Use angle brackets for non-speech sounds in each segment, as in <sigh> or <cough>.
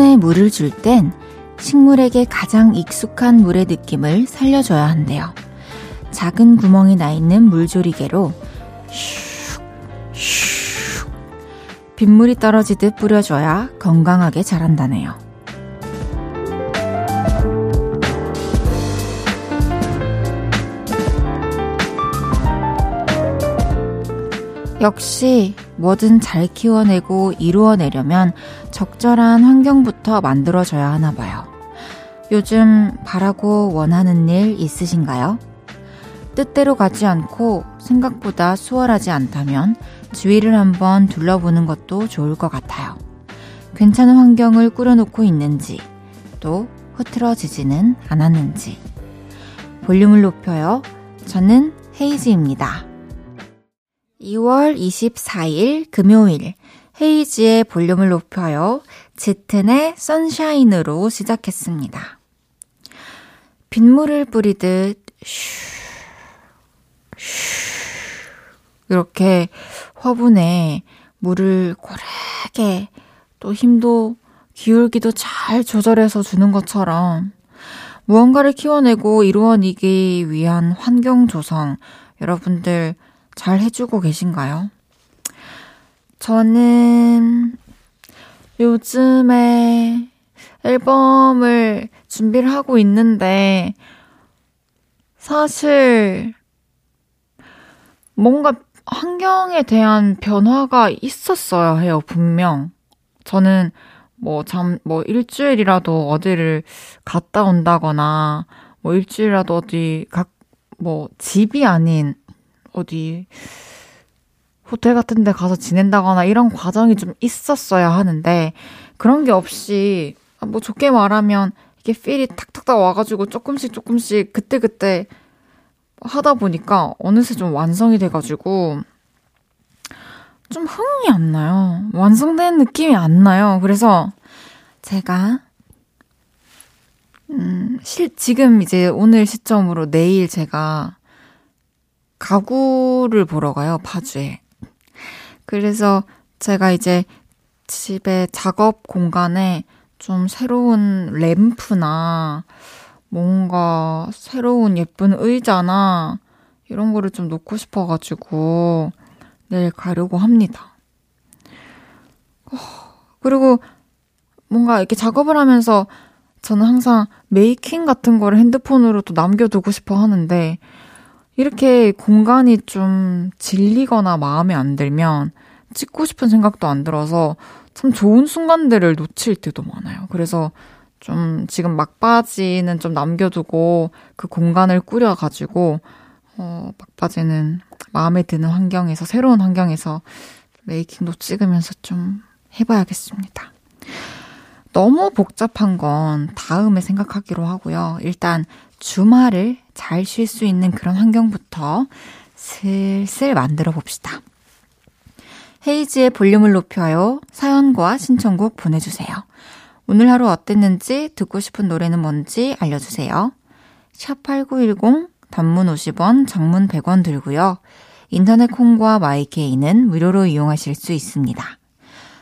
화분에 물을 줄 땐 식물에게 가장 익숙한 물의 느낌을 살려줘야 한대요. 작은 구멍이 나 있는 물조리개로 슉, 슉 빗물이 떨어지듯 뿌려줘야 건강하게 자란다네요. 역시 뭐든 잘 키워내고 이루어내려면 적절한 환경부터 만들어줘야 하나 봐요. 요즘 바라고 원하는 일 있으신가요? 뜻대로 가지 않고 생각보다 수월하지 않다면 주위를 한번 둘러보는 것도 좋을 것 같아요. 괜찮은 환경을 꾸려놓고 있는지, 또 흐트러지지는 않았는지. 볼륨을 높여요. 저는 헤이즈입니다. 2월 24일 금요일 헤이지의 볼륨을 높여요. 짙은의 선샤인으로 시작했습니다. 빗물을 뿌리듯 슈, 슈 이렇게 화분에 물을 고르게 또 힘도 기울기도 잘 조절해서 주는 것처럼 무언가를 키워내고 이루어내기 위한 환경 조성 여러분들 잘 해주고 계신가요? 저는 요즘에 앨범을 준비를 하고 있는데, 사실, 뭔가 환경에 대한 변화가 있었어야 해요, 분명. 저는 뭐, 잠, 뭐, 일주일이라도 어디를 갔다 온다거나, 뭐, 일주일이라도 어디, 각, 뭐, 집이 아닌 어디 호텔 같은 데 가서 지낸다거나 이런 과정이 좀 있었어야 하는데 그런 게 없이 뭐 좋게 말하면 이게 필이 탁탁탁 와가지고 조금씩 조금씩 그때그때 하다 보니까 어느새 좀 완성이 돼가지고 좀 흥이 안 나요. 완성된 느낌이 안 나요. 그래서 제가 음, 실, 지금 이제 오늘 시점으로 내일 제가 가구를 보러 가요, 파주에. 그래서 제가 이제 집에 작업 공간에 좀 새로운 램프나 뭔가 새로운 예쁜 의자나 이런 거를 좀 놓고 싶어가지고 내일 가려고 합니다. 어, 그리고 뭔가 이렇게 작업을 하면서 저는 항상 메이킹 같은 거를 핸드폰으로 또 남겨두고 싶어 하는데 이렇게 공간이 좀 질리거나 마음에 안 들면 찍고 싶은 생각도 안 들어서 참 좋은 순간들을 놓칠 때도 많아요. 그래서 좀 지금 막바지는 좀 남겨두고 그 공간을 꾸려가지고, 어, 막바지는 마음에 드는 환경에서, 새로운 환경에서 메이킹도 찍으면서 좀 해봐야겠습니다. 너무 복잡한 건 다음에 생각하기로 하고요. 일단 주말을 잘 쉴 수 있는 그런 환경부터 슬슬 만들어 봅시다. 헤이지의 볼륨을 높여요. 사연과 신청곡 보내주세요. 오늘 하루 어땠는지 듣고 싶은 노래는 뭔지 알려주세요. 샵8910 단문 50원, 장문 100원 들고요. 인터넷 콩과 마이케이는 무료로 이용하실 수 있습니다.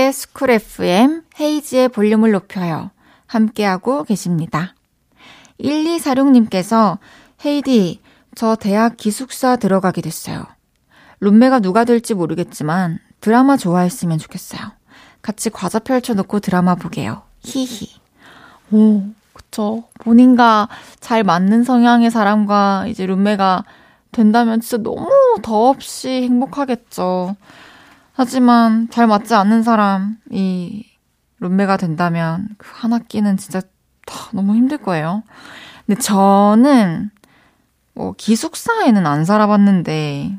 KBS 쿨 FM 헤이지의 볼륨을 높여요. 함께하고 계십니다. 1246님께서 헤이디, 저 대학 기숙사 들어가게 됐어요. 룸메가 누가 될지 모르겠지만 드라마 좋아했으면 좋겠어요. 같이 과자 펼쳐놓고 드라마 보게요. 히히. 오, 그쵸. 본인과 잘 맞는 성향의 사람과 이제 룸메가 된다면 진짜 너무 더없이 행복하겠죠. 하지만 잘 맞지 않는 사람이 룸메가 된다면 그 한 학기는 진짜 너무 힘들 거예요. 근데 저는 뭐 기숙사에는 안 살아봤는데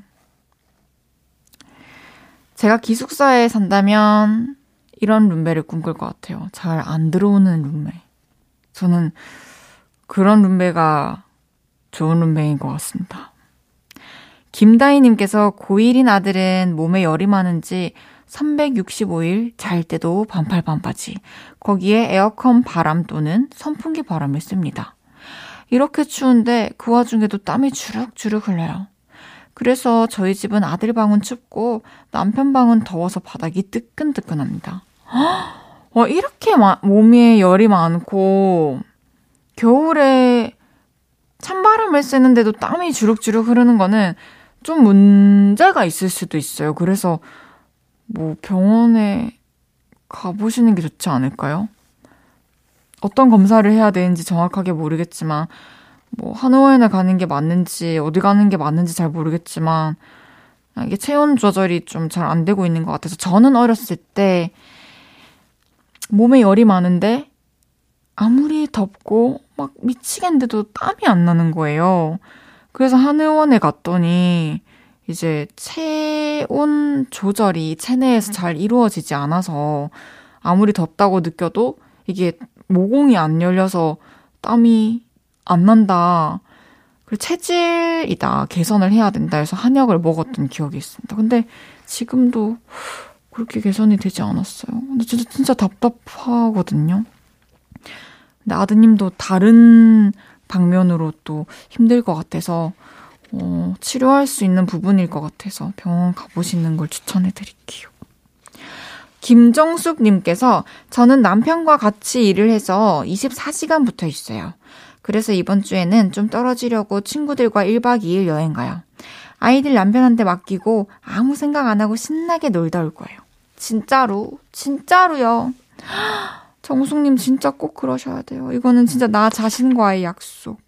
제가 기숙사에 산다면 이런 룸메를 꿈꿀 것 같아요. 잘 안 들어오는 룸메. 저는 그런 룸메가 좋은 룸메인 것 같습니다. 김다희님께서 고1인 아들은 몸에 열이 많은지 365일 잘 때도 반팔 반바지. 거기에 에어컨 바람 또는 선풍기 바람을 씁니다. 이렇게 추운데 그 와중에도 땀이 주룩주룩 흘러요. 그래서 저희 집은 아들 방은 춥고 남편 방은 더워서 바닥이 뜨끈뜨끈합니다. 와, 이렇게 마, 몸에 열이 많고 겨울에 찬바람을 쐬는데도 땀이 주룩주룩 흐르는 거는 좀 문제가 있을 수도 있어요. 그래서 뭐 병원에 가보시는 게 좋지 않을까요? 어떤 검사를 해야 되는지 정확하게 모르겠지만, 뭐, 한의원에 가는 게 맞는지, 어디 가는 게 맞는지 잘 모르겠지만, 이게 체온 조절이 좀 잘 안 되고 있는 것 같아서, 저는 어렸을 때, 몸에 열이 많은데, 아무리 덥고, 막 미치겠는데도 땀이 안 나는 거예요. 그래서 한의원에 갔더니, 이제 체온 조절이 체내에서 잘 이루어지지 않아서 아무리 덥다고 느껴도 이게 모공이 안 열려서 땀이 안 난다. 그리고 체질이다. 개선을 해야 된다 해서 한약을 먹었던 기억이 있습니다. 근데 지금도 그렇게 개선이 되지 않았어요. 근데 진짜, 진짜 답답하거든요. 근데 아드님도 다른 방면으로 또 힘들 것 같아서 어, 치료할 수 있는 부분일 것 같아서 병원 가보시는 걸 추천해 드릴게요. 김정숙님께서 저는 남편과 같이 일을 해서 24시간 붙어 있어요. 그래서 이번 주에는 좀 떨어지려고 친구들과 1박 2일 여행 가요. 아이들 남편한테 맡기고 아무 생각 안 하고 신나게 놀다 올 거예요. 진짜로, 진짜로요. 정숙님 진짜 꼭 그러셔야 돼요. 이거는 진짜 나 자신과의 약속.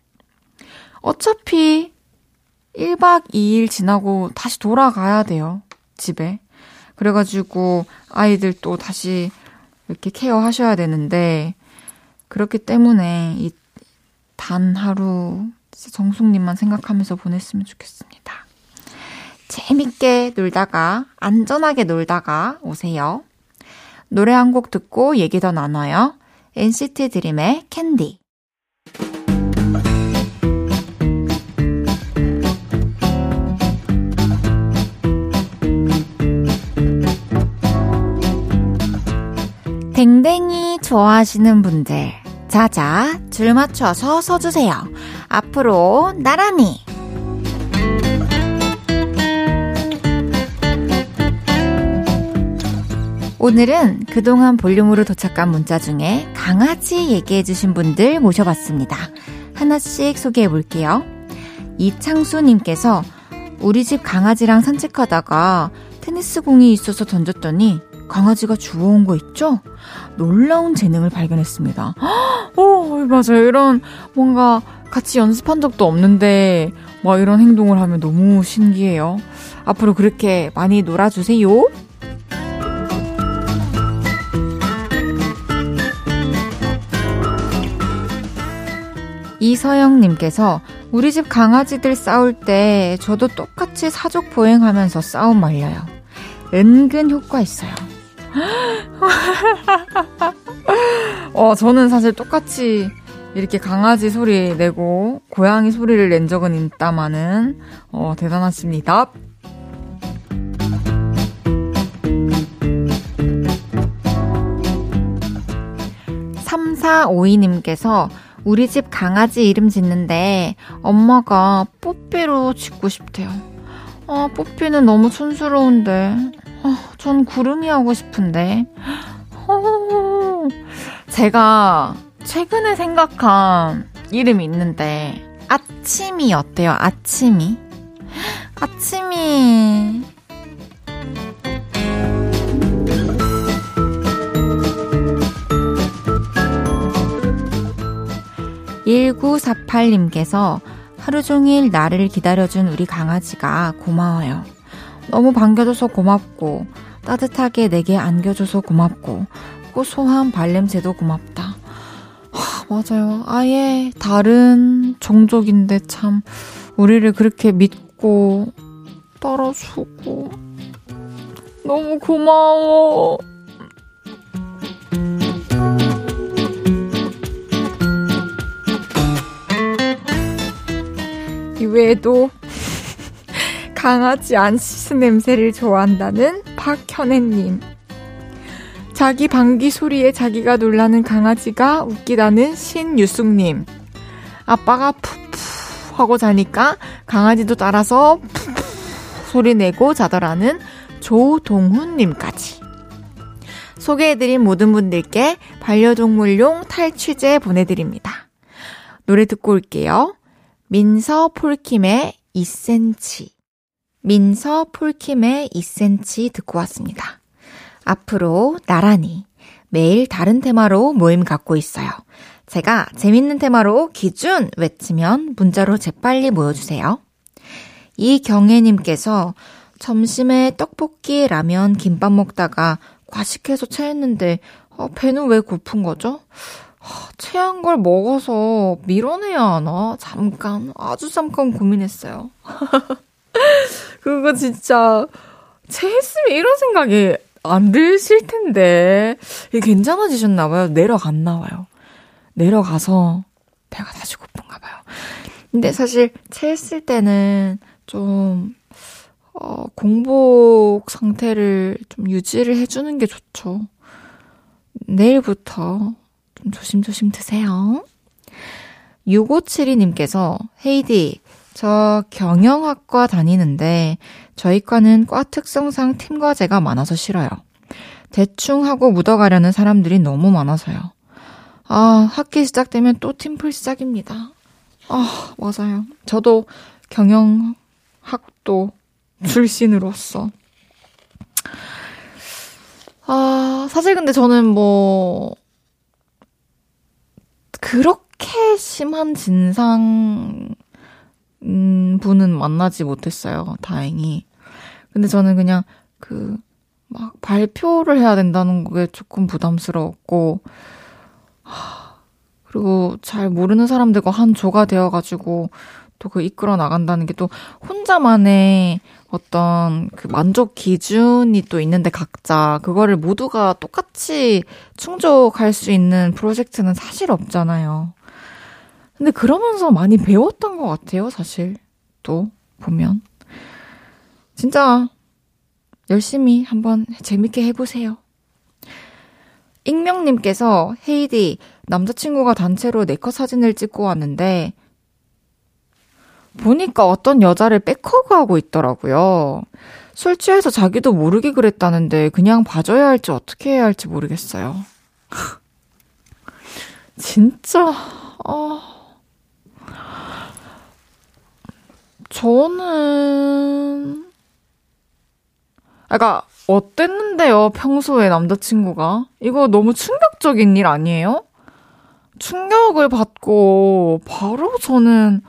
어차피 1박 2일 지나고 다시 돌아가야 돼요. 집에. 그래가지고 아이들 또 다시 이렇게 케어하셔야 되는데 그렇기 때문에 이 단 하루 정숙님만 생각하면서 보냈으면 좋겠습니다. 재밌게 놀다가 안전하게 놀다가 오세요. 노래 한 곡 듣고 얘기 더 나눠요. NCT 드림의 캔디. 댕댕이 좋아하시는 분들, 자자, 줄 맞춰서 서주세요. 앞으로 나란히. 오늘은 그동안 볼륨으로 도착한 문자 중에 강아지 얘기해주신 분들 모셔봤습니다. 하나씩 소개해 볼게요. 이창수님께서 우리 집 강아지랑 산책하다가 테니스 공이 있어서 던졌더니 강아지가 주워온 거 있죠? 놀라운 재능을 발견했습니다. <gasps> 오, 맞아요. 이런 뭔가 같이 연습한 적도 없는데 막 이런 행동을 하면 너무 신기해요. 앞으로 그렇게 많이 놀아주세요. 이서영님께서 우리 집 강아지들 싸울 때 저도 똑같이 사족 보행하면서 싸움 말려요. 은근 효과 있어요. <laughs> 어, 저는 사실 똑같이 이렇게 강아지 소리 내고 고양이 소리를 낸 적은 있다마는 어, 대단하십니다. 3452님께서 우리 집 강아지 이름 짓는데 엄마가 뽀삐로 짓고 싶대요. 아, 뽀삐는 너무 촌스러운데. 아, 전 구름이 하고 싶은데. 어, 제가 최근에 생각한 이름이 있는데, 아침이 어때요? 아침이? 아침이. 1948님께서 하루 종일 나를 기다려준 우리 강아지가 고마워요. 너무 반겨줘서 고맙고, 따뜻하게 내게 안겨줘서 고맙고, 고소한 발냄새도 고맙다. 하, 맞아요. 아예 다른 종족인데 참, 우리를 그렇게 믿고, 떨어주고, 너무 고마워. 외에도 강아지 안 씻은 냄새를 좋아한다는 박현애님. 자기 방귀 소리에 자기가 놀라는 강아지가 웃기다는 신유숙님. 아빠가 푸푸 하고 자니까 강아지도 따라서 푸푸 소리 내고 자더라는 조동훈님까지. 소개해드린 모든 분들께 반려동물용 탈취제 보내드립니다. 노래 듣고 올게요. 민서 폴킴의 2cm. 민서 폴킴의 2cm 듣고 왔습니다. 앞으로 나란히 매일 다른 테마로 모임 갖고 있어요. 제가 재밌는 테마로 기준 외치면 문자로 재빨리 모여주세요. 이경애님께서 점심에 떡볶이, 라면, 김밥 먹다가 과식해서 체했는데 어, 배는 왜 고픈 거죠? 어, 체한 걸 먹어서 밀어내야 하나? 잠깐, 아주 잠깐 고민했어요. <laughs> 그거 진짜 체했으면 이런 생각이 안 드실 텐데 이게 괜찮아지셨나 봐요. 내려갔나 봐요. 내려가서 배가 다시 고픈가 봐요. 근데 사실 체했을 때는 좀 어, 공복 상태를 좀 유지를 해주는 게 좋죠. 내일부터 좀 조심조심 드세요. 6572님께서 헤이디, 저 경영학과 다니는데 저희 과는 과 특성상 팀 과제가 많아서 싫어요. 대충 하고 묻어가려는 사람들이 너무 많아서요. 아, 학기 시작되면 또 팀플 시작입니다. 아, 맞아요. 저도 경영학도 출신으로서. 아, 사실 근데 저는 뭐, 그렇게 심한 진상 음, 분은 만나지 못했어요. 다행히. 근데 저는 그냥 그, 막 발표를 해야 된다는 게 조금 부담스러웠고, 하, 그리고 잘 모르는 사람들과 한 조가 되어 가지고 또 그 이끌어 나간다는 게 또 혼자만의 어떤 그 만족 기준이 또 있는데 각자 그거를 모두가 똑같이 충족할 수 있는 프로젝트는 사실 없잖아요. 근데 그러면서 많이 배웠던 것 같아요, 사실. 또, 보면. 진짜, 열심히 한번 재밌게 해보세요. 익명님께서, 헤이디, 남자친구가 단체로 네컷 사진을 찍고 왔는데, 보니까 어떤 여자를 백허그하고 있더라고요. 술 취해서 자기도 모르게 그랬다는데, 그냥 봐줘야 할지 어떻게 해야 할지 모르겠어요. <laughs> 진짜, 아. 저는, 아까 어땠는데요, 평소에 남자친구가? 이거 너무 충격적인 일 아니에요? 충격을 받고, 바로 저는,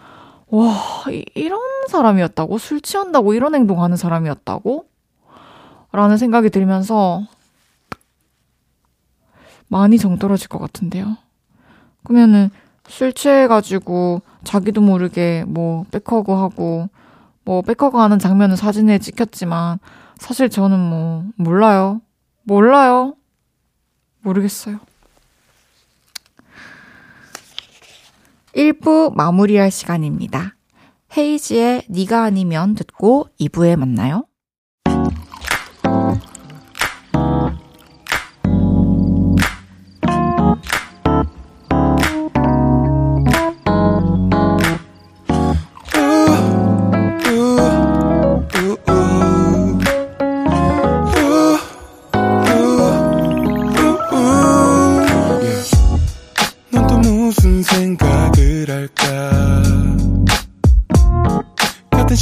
와, 이런 사람이었다고? 술 취한다고 이런 행동하는 사람이었다고? 라는 생각이 들면서, 많이 정 떨어질 것 같은데요. 그러면은, 술 취해가지고 자기도 모르게 뭐 백허그 하고 뭐 백허그 하는 장면은 사진에 찍혔지만 사실 저는 뭐 몰라요. 몰라요. 모르겠어요. 1부 마무리할 시간입니다. 헤이지의 네가 아니면 듣고 2부에 만나요.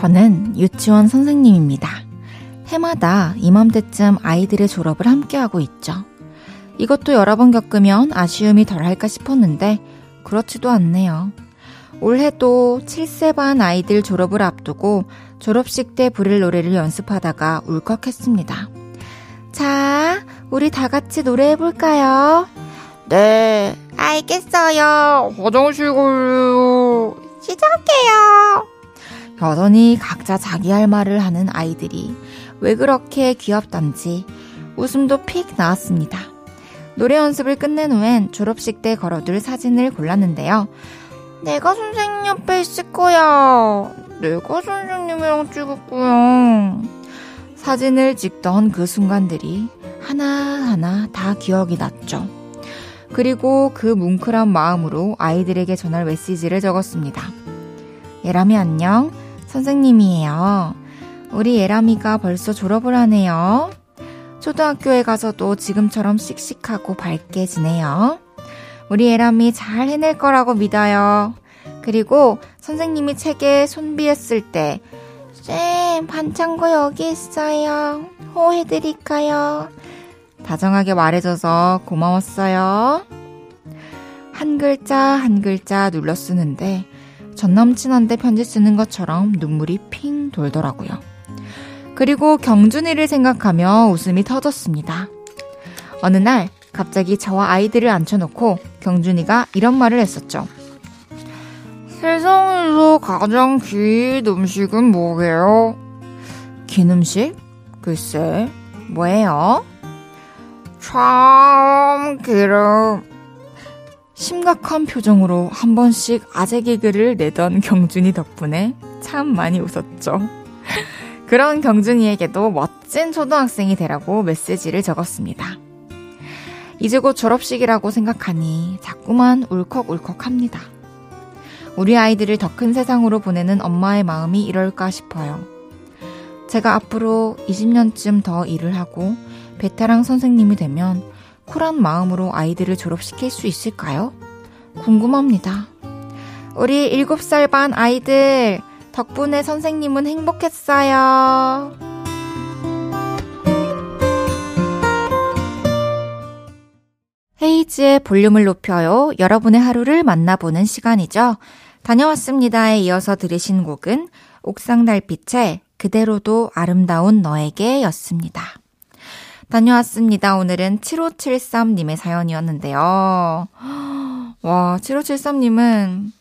저는 유치원 선생님입니다. 해마다 이맘때쯤 아이들의 졸업을 함께하고 있죠. 이것도 여러 번 겪으면 아쉬움이 덜할까 싶었는데 그렇지도 않네요. 올해도 7세 반 아이들 졸업을 앞두고 졸업식 때 부를 노래를 연습하다가 울컥했습니다. 자, 우리 다 같이 노래해볼까요? 네, 알겠어요. 화장실 걸요. 시작해요. 여전히 각자 자기 할 말을 하는 아이들이 왜 그렇게 귀엽던지 웃음도 픽 나왔습니다. 노래 연습을 끝낸 후엔 졸업식 때 걸어둘 사진을 골랐는데요. 내가 선생님 옆에 있을 거야. 내가 선생님이랑 찍을 거야. 사진을 찍던 그 순간들이 하나하나 다 기억이 났죠. 그리고 그 뭉클한 마음으로 아이들에게 전할 메시지를 적었습니다. 예람이 안녕. 선생님이에요. 우리 예람이가 벌써 졸업을 하네요. 초등학교에 가서도 지금처럼 씩씩하고 밝게 지내요. 우리 예람이 잘 해낼 거라고 믿어요. 그리고 선생님이 책에 손비했을 때, 쌤, 반창고 여기 있어요. 호해드릴까요? 다정하게 말해줘서 고마웠어요. 한 글자 한 글자 눌러 쓰는데 전 남친한테 편지 쓰는 것처럼 눈물이 핑 돌더라고요. 그리고 경준이를 생각하며 웃음이 터졌습니다. 어느 날 갑자기 저와 아이들을 앉혀놓고 경준이가 이런 말을 했었죠. 세상에서 가장 긴 음식은 뭐게요? 긴 음식? 글쎄, 뭐예요? 참 기름. 심각한 표정으로 한 번씩 아재 개그를 내던 경준이 덕분에 참 많이 웃었죠. <laughs> 그런 경준이에게도 멋진 초등학생이 되라고 메시지를 적었습니다. 이제 곧 졸업식이라고 생각하니 자꾸만 울컥울컥 합니다. 우리 아이들을 더 큰 세상으로 보내는 엄마의 마음이 이럴까 싶어요. 제가 앞으로 20년쯤 더 일을 하고 베테랑 선생님이 되면 쿨한 마음으로 아이들을 졸업시킬 수 있을까요? 궁금합니다. 우리 7살 반 아이들, 덕분에 선생님은 행복했어요. 헤이즈의 볼륨을 높여요. 여러분의 하루를 만나보는 시간이죠. 다녀왔습니다에 이어서 들으신 곡은 옥상 달빛의 그대로도 아름다운 너에게 였습니다. 다녀왔습니다. 오늘은 7573님의 사연이었는데요. 와, 7573님은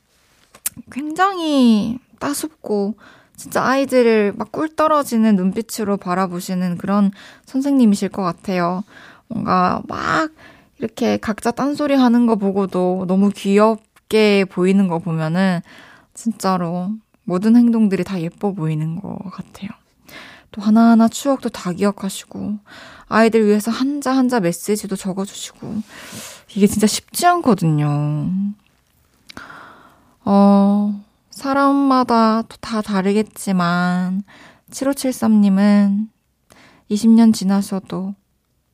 굉장히 따숩고 진짜 아이들을 막 꿀 떨어지는 눈빛으로 바라보시는 그런 선생님이실 것 같아요. 뭔가 막 이렇게 각자 딴소리 하는 거 보고도 너무 귀엽게 보이는 거 보면은 진짜로 모든 행동들이 다 예뻐 보이는 것 같아요. 또 하나하나 추억도 다 기억하시고 아이들 위해서 한자 한자 메시지도 적어주시고 이게 진짜 쉽지 않거든요. 어, 사람마다 다 다르겠지만, 7573님은 20년 지나셔도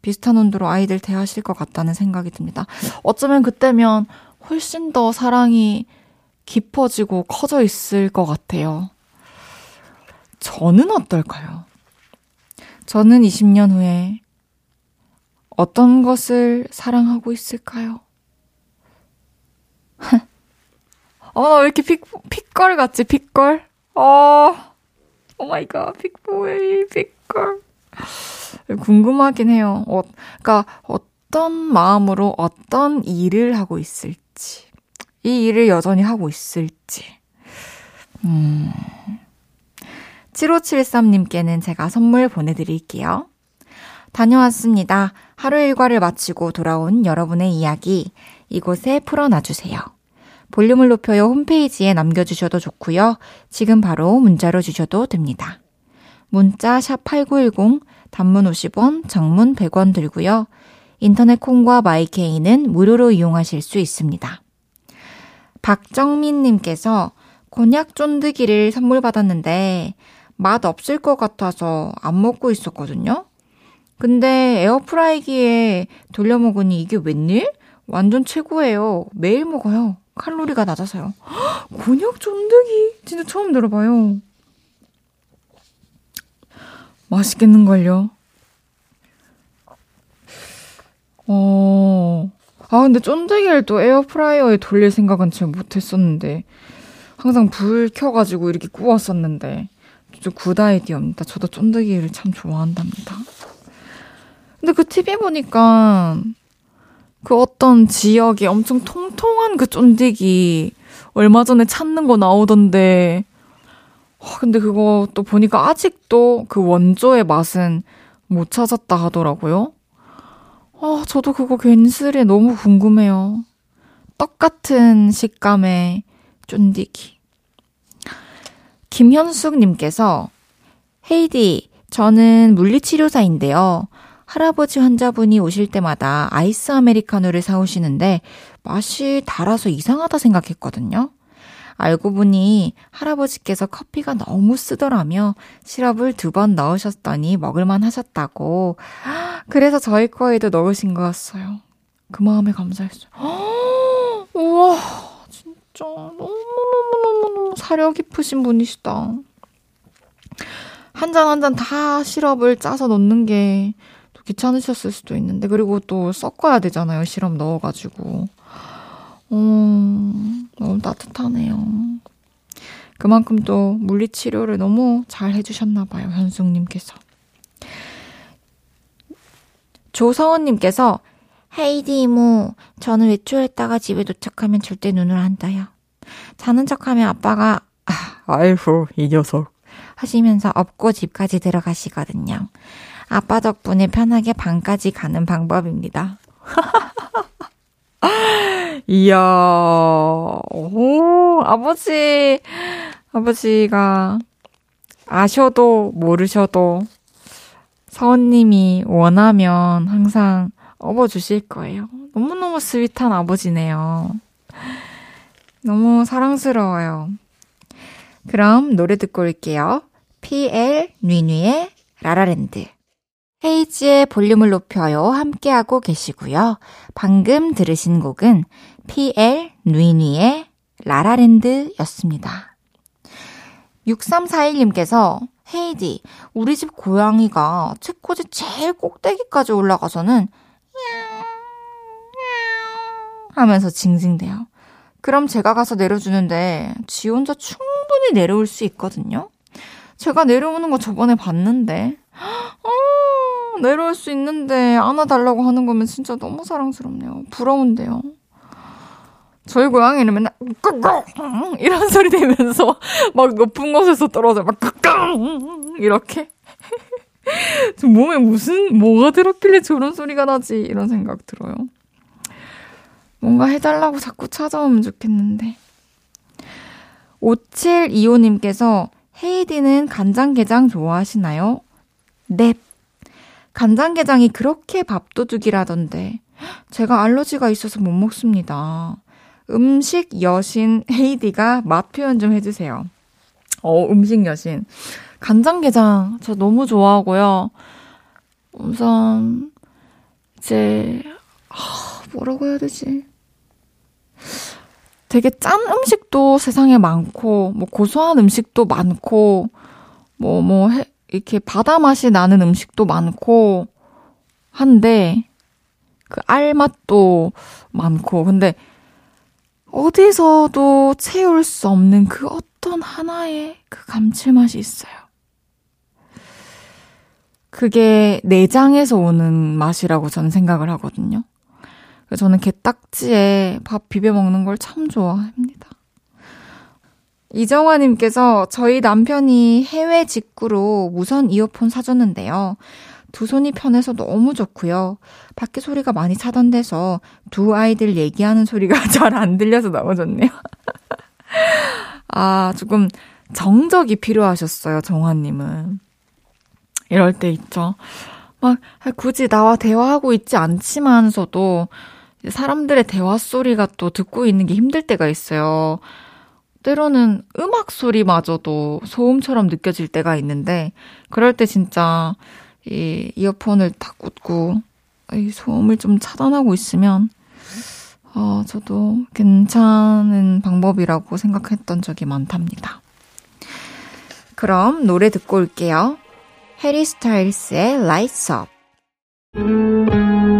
비슷한 온도로 아이들 대하실 것 같다는 생각이 듭니다. 어쩌면 그때면 훨씬 더 사랑이 깊어지고 커져 있을 것 같아요. 저는 어떨까요? 저는 20년 후에 어떤 것을 사랑하고 있을까요? <laughs> 어, 왜 이렇게 픽, 픽걸 같지, 픽걸? 어, oh my god, pick boy, pick girl. 궁금하긴 해요. 어, 그니까, 어떤 마음으로 어떤 일을 하고 있을지. 이 일을 여전히 하고 있을지. 음. 7573님께는 제가 선물 보내드릴게요. 다녀왔습니다. 하루 일과를 마치고 돌아온 여러분의 이야기 이곳에 풀어놔 주세요. 볼륨을 높여요 홈페이지에 남겨주셔도 좋고요. 지금 바로 문자로 주셔도 됩니다. 문자 샵 8910 단문 50원, 장문 100원 들고요. 인터넷 콩과 마이케이는 무료로 이용하실 수 있습니다. 박정민 님께서 곤약 쫀득이를 선물 받았는데 맛 없을 것 같아서 안 먹고 있었거든요. 근데 에어프라이기에 돌려 먹으니 이게 웬일? 완전 최고예요. 매일 먹어요. 칼로리가 낮아서요. <gasps> 곤약 쫀득이 진짜 처음 들어봐요. 맛있겠는걸요? 어, 아, 근데 쫀득이를 또 에어프라이어에 돌릴 생각은 잘 못했었는데. 항상 불 켜가지고 이렇게 구웠었는데. 좀 good idea입니다. 저도 쫀득이를 참 좋아한답니다. 근데 그 TV 보니까 그 어떤 지역에 엄청 통통한 그 쫀디기 얼마 전에 찾는 거 나오던데. 어, 근데 그거 또 보니까 아직도 그 원조의 맛은 못 찾았다 하더라고요. 아, 저도 그거 괜스레 너무 궁금해요. 똑같은 식감의 쫀디기. 김현숙님께서 헤이디, 저는 물리치료사인데요. 할아버지 환자분이 오실 때마다 아이스 아메리카노를 사오시는데 맛이 달아서 이상하다 생각했거든요. 알고 보니 할아버지께서 커피가 너무 쓰더라며 시럽을 두 번 넣으셨더니 먹을만 하셨다고. 그래서 저희 거에도 넣으신 거였어요. 그 마음에 감사했어요. 우와, 진짜 너무너무너무너무 사려 깊으신 분이시다. 한 잔 한 잔 다 시럽을 짜서 넣는 게 귀찮으셨을 수도 있는데 그리고 또 섞어야 되잖아요. 시럽 넣어가지고. 음, 너무 따뜻하네요. 그만큼 또 물리치료를 너무 잘 해주셨나봐요. 현숙님께서. 조서원님께서 헤이디 이모, 저는 외출했다가 집에 도착하면 절대 눈을 안 떠요. 자는 척하면 아빠가 아, 아이고 이 녀석 하시면서 업고 집까지 들어가시거든요. 아빠 덕분에 편하게 방까지 가는 방법입니다. <laughs> 이야, 오, 아버지, 아버지가 아셔도 모르셔도 서원님이 원하면 항상 업어주실 거예요. 너무너무 sweet한 아버지네요. 너무 사랑스러워요. 그럼 노래 듣고 올게요. PL 뉘뉘의 라라랜드. 헤이즈의 볼륨을 높여요. 함께하고 계시고요. 방금 들으신 곡은 PL 누이니의 라라랜드 였습니다. 6341님께서 헤이디, 우리 집 고양이가 책꽂이 제일 꼭대기까지 올라가서는 하면서 징징대요. 그럼 제가 가서 내려주는데 지 혼자 충분히 내려올 수 있거든요. 제가 내려오는 거 저번에 봤는데 어, 내려올 수 있는데 안아달라고 하는 거면 진짜 너무 사랑스럽네요. 부러운데요. 저희 고양이는 맨날 이런 소리 내면서 <laughs> 막 높은 곳에서 떨어져 막 이렇게 <laughs> 몸에 무슨 뭐가 들었길래 저런 소리가 나지 이런 생각 들어요. 뭔가 해달라고 자꾸 찾아오면 좋겠는데. 5725님께서 헤이디는 간장게장 좋아하시나요? 넵. 간장게장이 그렇게 밥도둑이라던데 제가 알러지가 있어서 못 먹습니다. 음식 여신 헤이디가 맛 표현 좀 해주세요. 어, 음식 여신. 간장게장 저 너무 좋아하고요. 우선 이제 아, 뭐라고 해야 되지? 되게 짠 음식도 세상에 많고 뭐 고소한 음식도 많고 뭐뭐 뭐 이렇게 바다 맛이 나는 음식도 많고 한데 그 알맛도 많고 근데 어디서도 채울 수 없는 그 어떤 하나의 그 감칠맛이 있어요. 그게 내장에서 오는 맛이라고 저는 생각을 하거든요. 저는 게딱지에 밥 비벼 먹는 걸 참 좋아합니다. 이정화님께서 저희 남편이 해외 직구로 무선 이어폰 사줬는데요. 두 손이 편해서 너무 좋고요. 밖에 소리가 많이 차단돼서 두 아이들 얘기하는 소리가 <laughs> 잘 안 들려서 너무 좋네요. <laughs> 아, 조금 정적이 필요하셨어요, 정화님은. 이럴 때 있죠. 막 굳이 나와 대화하고 있지 않지만서도 사람들의 대화 소리가 또 듣고 있는 게 힘들 때가 있어요. 때로는 음악 소리마저도 소음처럼 느껴질 때가 있는데, 그럴 때 진짜 이 이어폰을 딱 꽂고 이 소음을 좀 차단하고 있으면, 어, 저도 괜찮은 방법이라고 생각했던 적이 많답니다. 그럼 노래 듣고 올게요. 해리 스타일스의 Lights Up.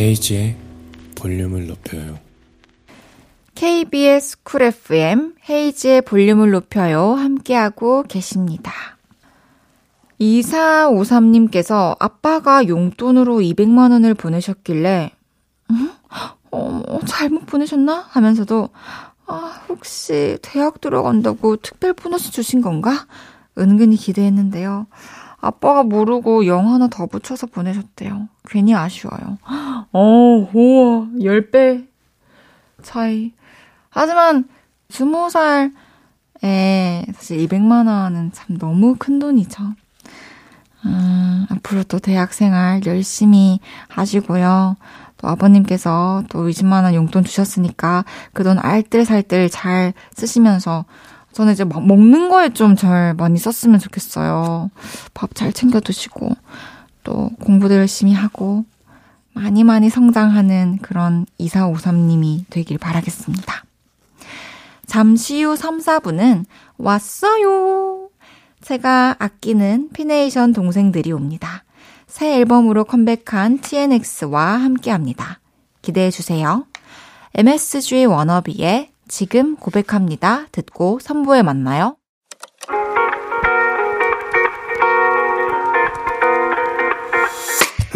헤이지의 볼륨을 높여요. KBS 쿨 FM 헤이지의 볼륨을 높여요. 함께하고 계십니다. 2453님께서 아빠가 용돈으로 200만원을 보내셨길래, 음? 어, 잘못 보내셨나? 하면서도, 아, 혹시 대학 들어간다고 특별 보너스 주신 건가? 은근히 기대했는데요. 아빠가 모르고 영 하나 더 붙여서 보내셨대요. 괜히 아쉬워요. <gasps> 어, 우와, 10배 차이. 하지만, 20살에 사실 200만 원은 참 너무 큰 돈이죠. 음, 앞으로 또 대학생활 열심히 하시고요. 또 아버님께서 또 20만 원 용돈 주셨으니까 그 돈 알뜰살뜰 잘 쓰시면서 저는 이제 막 먹는 거에 좀 잘 많이 썼으면 좋겠어요. 밥 잘 챙겨 드시고, 또 공부도 열심히 하고, 많이 많이 성장하는 그런 2453님이 되길 바라겠습니다. 잠시 후 3, 4분은 왔어요! 제가 아끼는 피네이션 동생들이 옵니다. 새 앨범으로 컴백한 TNX와 함께 합니다. 기대해 주세요. MSG 워너비의 지금 고백합니다. 듣고 3부에 만나요.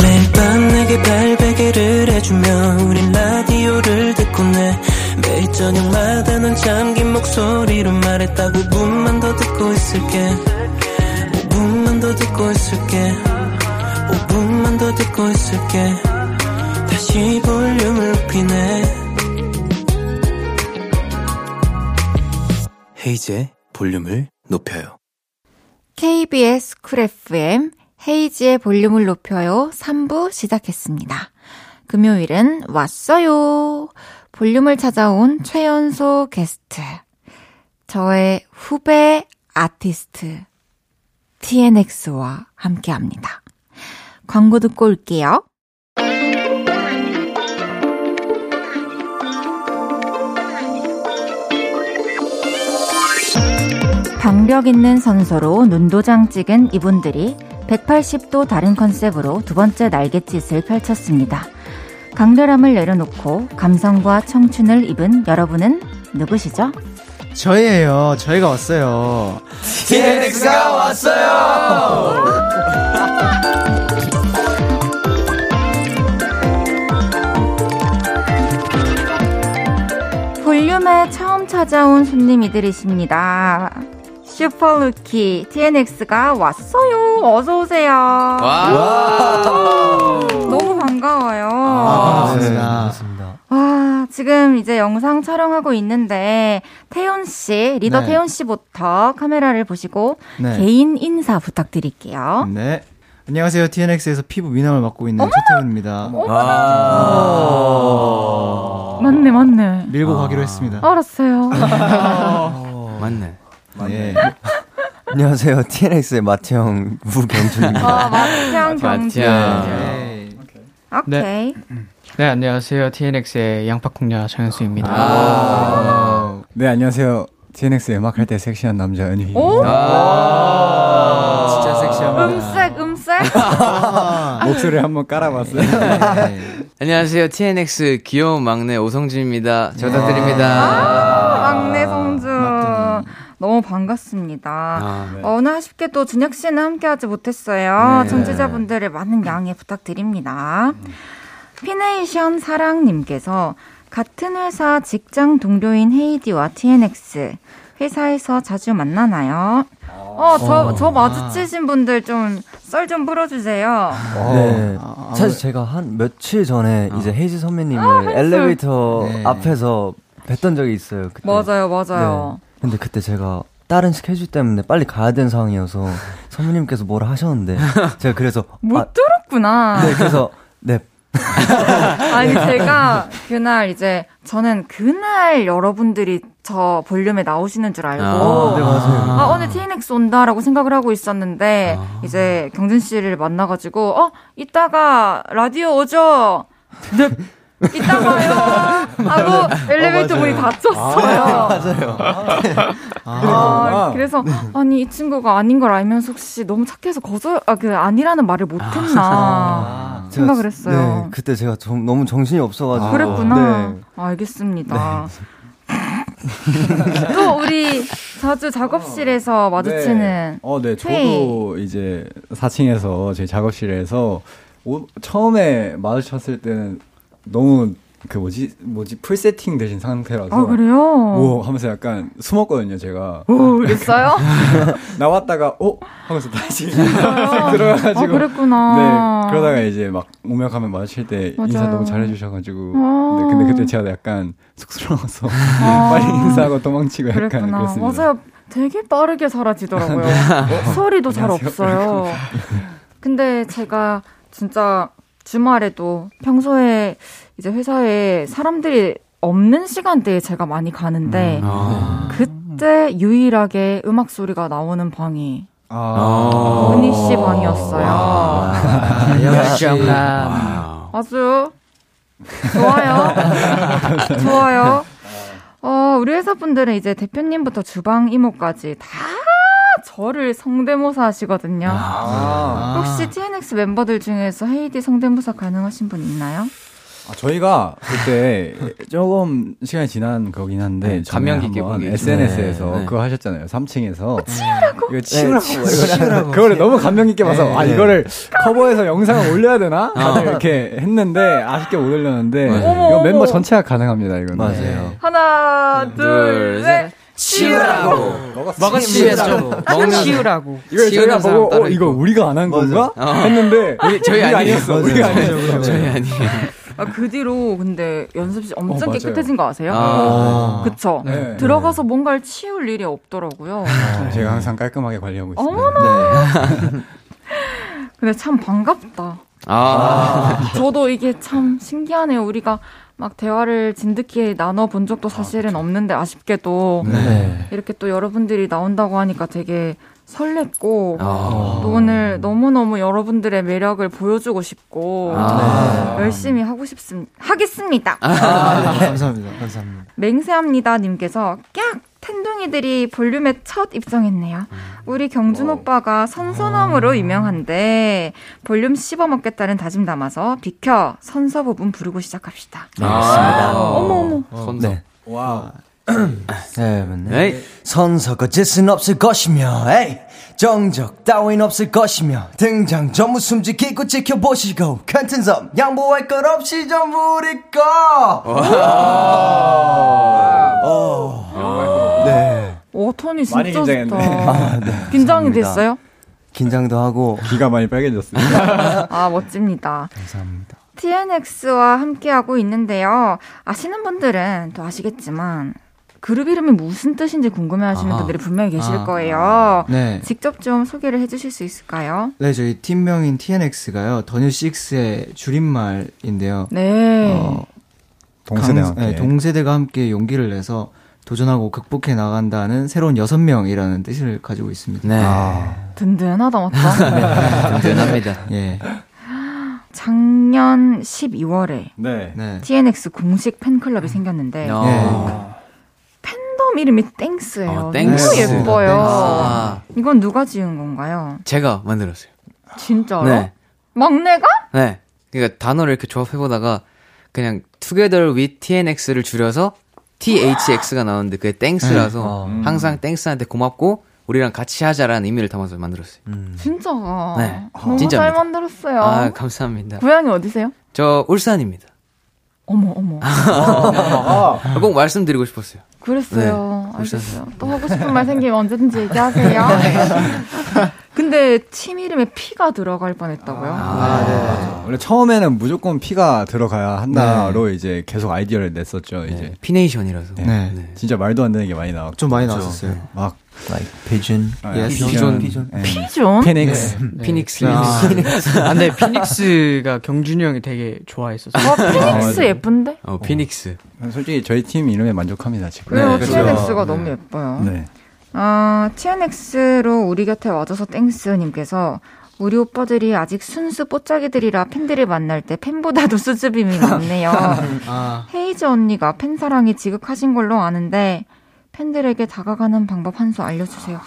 매일 밤 내게 발베개를 해주며 우린 라디오를 듣고 내 매일 저녁마다 넌 잠긴 목소리로 말했다 5분만 더 듣고 있을게 5분만 더 듣고 있을게 5분만 더 듣고 있을게 다시 볼륨을 높이네 헤이즈의 볼륨을 높여요. KBS 쿨 FM 헤이즈의 볼륨을 높여요 3부 시작했습니다. 금요일은 왔어요. 볼륨을 찾아온 최연소 게스트. 저의 후배 아티스트 TNX와 함께 합니다. 광고 듣고 올게요. 박력 있는 선서로 눈도장 찍은 이분들이 180도 다른 컨셉으로 두 번째 날갯짓을 펼쳤습니다. 강렬함을 내려놓고 감성과 청춘을 입은 여러분은 누구시죠? 저희예요. 저희가 왔어요. TNX가 왔어요 볼륨에 처음 찾아온 손님이들이십니다. 슈퍼루키 TNX가 왔어요. 어서 오세요. 너무 반가워요. 아, 네. 반갑습니다. 와, 지금 이제 영상 촬영하고 있는데 태연 씨, 리더 네. 태연 씨부터 카메라를 보시고 네. 개인 인사 부탁드릴게요. 네. 안녕하세요. TNX에서 피부 미남을 맡고 있는 최태훈입니다. 아. 맞네, 맞네. 밀고 가기로 했습니다. 알았어요. <laughs> 맞네. <laughs> 네. 안녕하세요. TNX의 마태형 우경준입니다. 어, 마태양 경주. 네. 오케이. 네, 안녕하세요. TNX의 양파콩녀 정현수입니다. 아. 네, 안녕하세요. TNX 음악할 때 섹시한 남자 은휘입니다. 오? 아, 진짜 섹시합니다. 음색, 음색. <laughs> 목소리 한번 깔아봤어요. 네. <laughs> 안녕하세요. TNX 귀여운 막내 오성진입니다. 잘 부탁드립니다. 아. 너무 반갑습니다. 아, 네. 어, 오늘 아쉽게도 준혁 씨는 함께하지 못했어요. 네. 청취자분들의 많은 양해 부탁드립니다. 피네이션 사랑님께서 같은 회사 직장 동료인 헤이디와 TNX 회사에서 자주 만나나요? 어, 저, 저 마주치신 분들 좀 썰 좀 풀어주세요. 네. 아, 사실 제가 한 며칠 전에 이제 헤이즈 선배님을 아, 엘리베이터 네. 앞에서 뵀던 적이 있어요. 그때. 맞아요, 맞아요. 네. 근데 그때 제가 다른 스케줄 때문에 빨리 가야 되는 상황이어서 선배님께서 뭐라 하셨는데 제가 그래서 <laughs> 못 아, 들었구나. 네, 그래서 네. <laughs> 아니 제가 그날 이제 저는 그날 여러분들이 저 볼륨에 나오시는 줄 알고 아, 네, 맞아요. 아, 오늘 TNX 온다라고 생각을 하고 있었는데 아. 이제 경준 씨를 만나가지고 어 이따가 라디오 오죠. 네. 이따 봐요. 하고 엘리베이터 문이 닫혔어요. 맞아요. 아, 그래서 아니 이 친구가 아닌 걸 알면서 혹시 너무 착해서 거절 아 그 아니라는 말을 못했나 <laughs> 생각을 했어요. 네, 그때 제가 좀 너무 정신이 없어가지고. 그랬구나. 네. 알겠습니다. <laughs> 또 우리 자주 작업실에서 마주치는 네. 어, 네. 회의. 저도 이제 4층에서 제 작업실에서 오, 처음에 마주쳤을 때는 너무 그 뭐지 뭐지 풀 세팅 되신 상태라서 아 그래요? 오 하면서 약간 숨었거든요 제가 오, 그랬어요? <laughs> 나왔다가 오 하면서 다시 <laughs> 아, 들어가가지고 그랬구나. 네 그러다가 이제 막 오며 가면 마주칠 때 인사 맞아요. 너무 잘해주셔가지고 아. 네, 근데 그때 제가 약간 쑥스러워서 아. <laughs> 빨리 인사하고 도망치고 약간 그랬구나. 그랬습니다. 맞아요. 되게 빠르게 사라지더라고요. 소리도 잘 없어요. 근데 제가 진짜 주말에도 평소에 이제 회사에 사람들이 없는 시간대에 제가 많이 가는데 아. 그때 유일하게 음악 소리가 나오는 방이 아. 은희 씨 방이었어요. 아, 역시 영감. 아주 좋아요. 좋아요. 어, 우리 회사 분들은 이제 대표님부터 주방 이모까지 다 저를 성대모사 하시거든요. 아. 혹시 TNX 멤버들 중에서 헤이디 성대모사 가능하신 분 있나요? 아, 저희가 그때 조금 시간이 지난 거긴 한데 네, 감명 깊게. SNS에서 네, 네. 그거 하셨잖아요. 3층에서 치우라고? 이거 치우라고 치우라고 그거를 너무 감명 깊게 봐서 네, 아 네. 이거를 커버해서 영상을 <laughs> 올려야 되나 다들 어. 이렇게 했는데 아쉽게 못 올렸는데 이거 멤버. 전체가 가능합니다 이거는 맞아요. 하나, 둘, 둘, 셋. 치우라고. 먹었 치우라고. 먹는 치우라고. 이걸 저희가 보고 어 이거. 우리가 안 한 건가 어. 했는데 <laughs> 우리 저희. 아니었어 우리가 아니었어 저희 아니에요. 아, 그 뒤로 근데 연습실 엄청 어. 깨끗해진 거 아세요? 아. 그쵸? 네. 들어가서 뭔가를 치울 일이 없더라고요. 제가 항상 깔끔하게 관리하고 있습니다 어머나! 네. <laughs> 근데 참 반갑다. 아. 저도 이게 참 신기하네요. 우리가 막 대화를 진득히 나눠본 적도 사실은 없는데 아쉽게도 네. 이렇게 또 여러분들이 나온다고 하니까 되게 설렜고 아. 또 오늘 너무너무 여러분들의 매력을 보여주고 싶고 아. 열심히 하고 싶습 하겠습니다. 아, 네, 감사합니다. 감사합니다. 맹세합니다 님께서 깍 텐둥이들이 볼륨에 첫 입성했네요. 우리 경준 오빠가 선선함으로 유명한데 볼륨 씹어먹겠다는 다짐 담아서 비켜 선서 부분 부르고 시작합시다. 알겠습니다. 어머 어머. 손 네. 와우 <clears throat> 네, 맞네. 에이. 선서가 짓은 없을 것이며, 에이! 정적 따윈 없을 것이며, 등장 전부 숨지키고 지켜보시고, 같은 섬 양보할 것 없이 전부 우리 거! 어. 네. 오 톤이 많이 진짜 긴장했네. 좋다. 아, 네. <laughs> 긴장이 감사합니다. 됐어요? 긴장도 하고, 귀가 많이 빨개졌습니다 <laughs> 아 멋집니다. 감사합니다. TNX와 함께하고 있는데요. 아시는 분들은 또 아시겠지만 그룹 이름이 무슨 뜻인지 궁금해하시는 아하. 분들이 분명히 계실 아. 거예요. 네. 직접 좀 소개를 해주실 수 있을까요? 네, 저희 팀명인 TNX가요. 더뉴 식스의 줄임말인데요. 네. 어, 동세대와 강- 네, 함께. 동세대가 함께 용기를 내서 도전하고 극복해 나간다는 새로운 여섯 명이라는 뜻을 가지고 있습니다. 네. 든든하다 맞다. <laughs> 든든합니다. 예. 작년 12월에 네. 네. TNX 공식 팬클럽이 생겼는데 어. 팬덤 이름이 땡스예요. 어, 너무 땡스. 예뻐요. 아. 이건 누가 지은 건가요? 제가 만들었어요. 진짜로? 네. 막내가? 네. 그러니까 단어를 이렇게 조합해 보다가 그냥 Together with TNX를 줄여서 THX가 나오는데 그게 땡스라서 네. 항상 땡스한테 고맙고 우리랑 같이 하자라는 의미를 담아서 만들었어요. 음. 진짜. 네. 너무 진짜입니다. 잘 만들었어요. 아, 감사합니다. 고향이 어디세요? 저 울산입니다. 어머 어머. <laughs> 아, 꼭 말씀드리고 싶었어요. 그랬어요. 네, 알겠어요. 또 하고 싶은 말 생기면 언제든지 얘기하세요. <laughs> 근데 팀 이름에 P가 들어갈 뻔했다고요? 아, 네. 원래 처음에는 무조건 피가 들어가야 한다로 이제 계속 아이디어를 냈었죠. 이제 네, 피네이션이라서. 네. 네. 진짜 말도 안 되는 게 많이 나왔고 좀 많이 나왔었어요. 막 like pigeon. Yes. pigeon. pigeon. 네. pigeon? phoenix. phoenix. 아, 아, 근데 phoenix가 경준이 형이 되게 좋아했었어요. 어, 피닉스 네. 예쁜데? 어, 피닉스. 솔직히 저희 팀 이름에 만족합니다 지금. 그래요, 네, TNX가 너무 예뻐요. 네. 아, TNX로 우리 곁에 와줘서 땡스님께서 우리 오빠들이 아직 순수 뽀짝이들이라 팬들을 만날 때 팬보다도 수줍음이 많네요. <laughs> 아, 헤이즈 언니가 팬 사랑이 지극하신 걸로 아는데 팬들에게 다가가는 방법 한 수 알려주세요.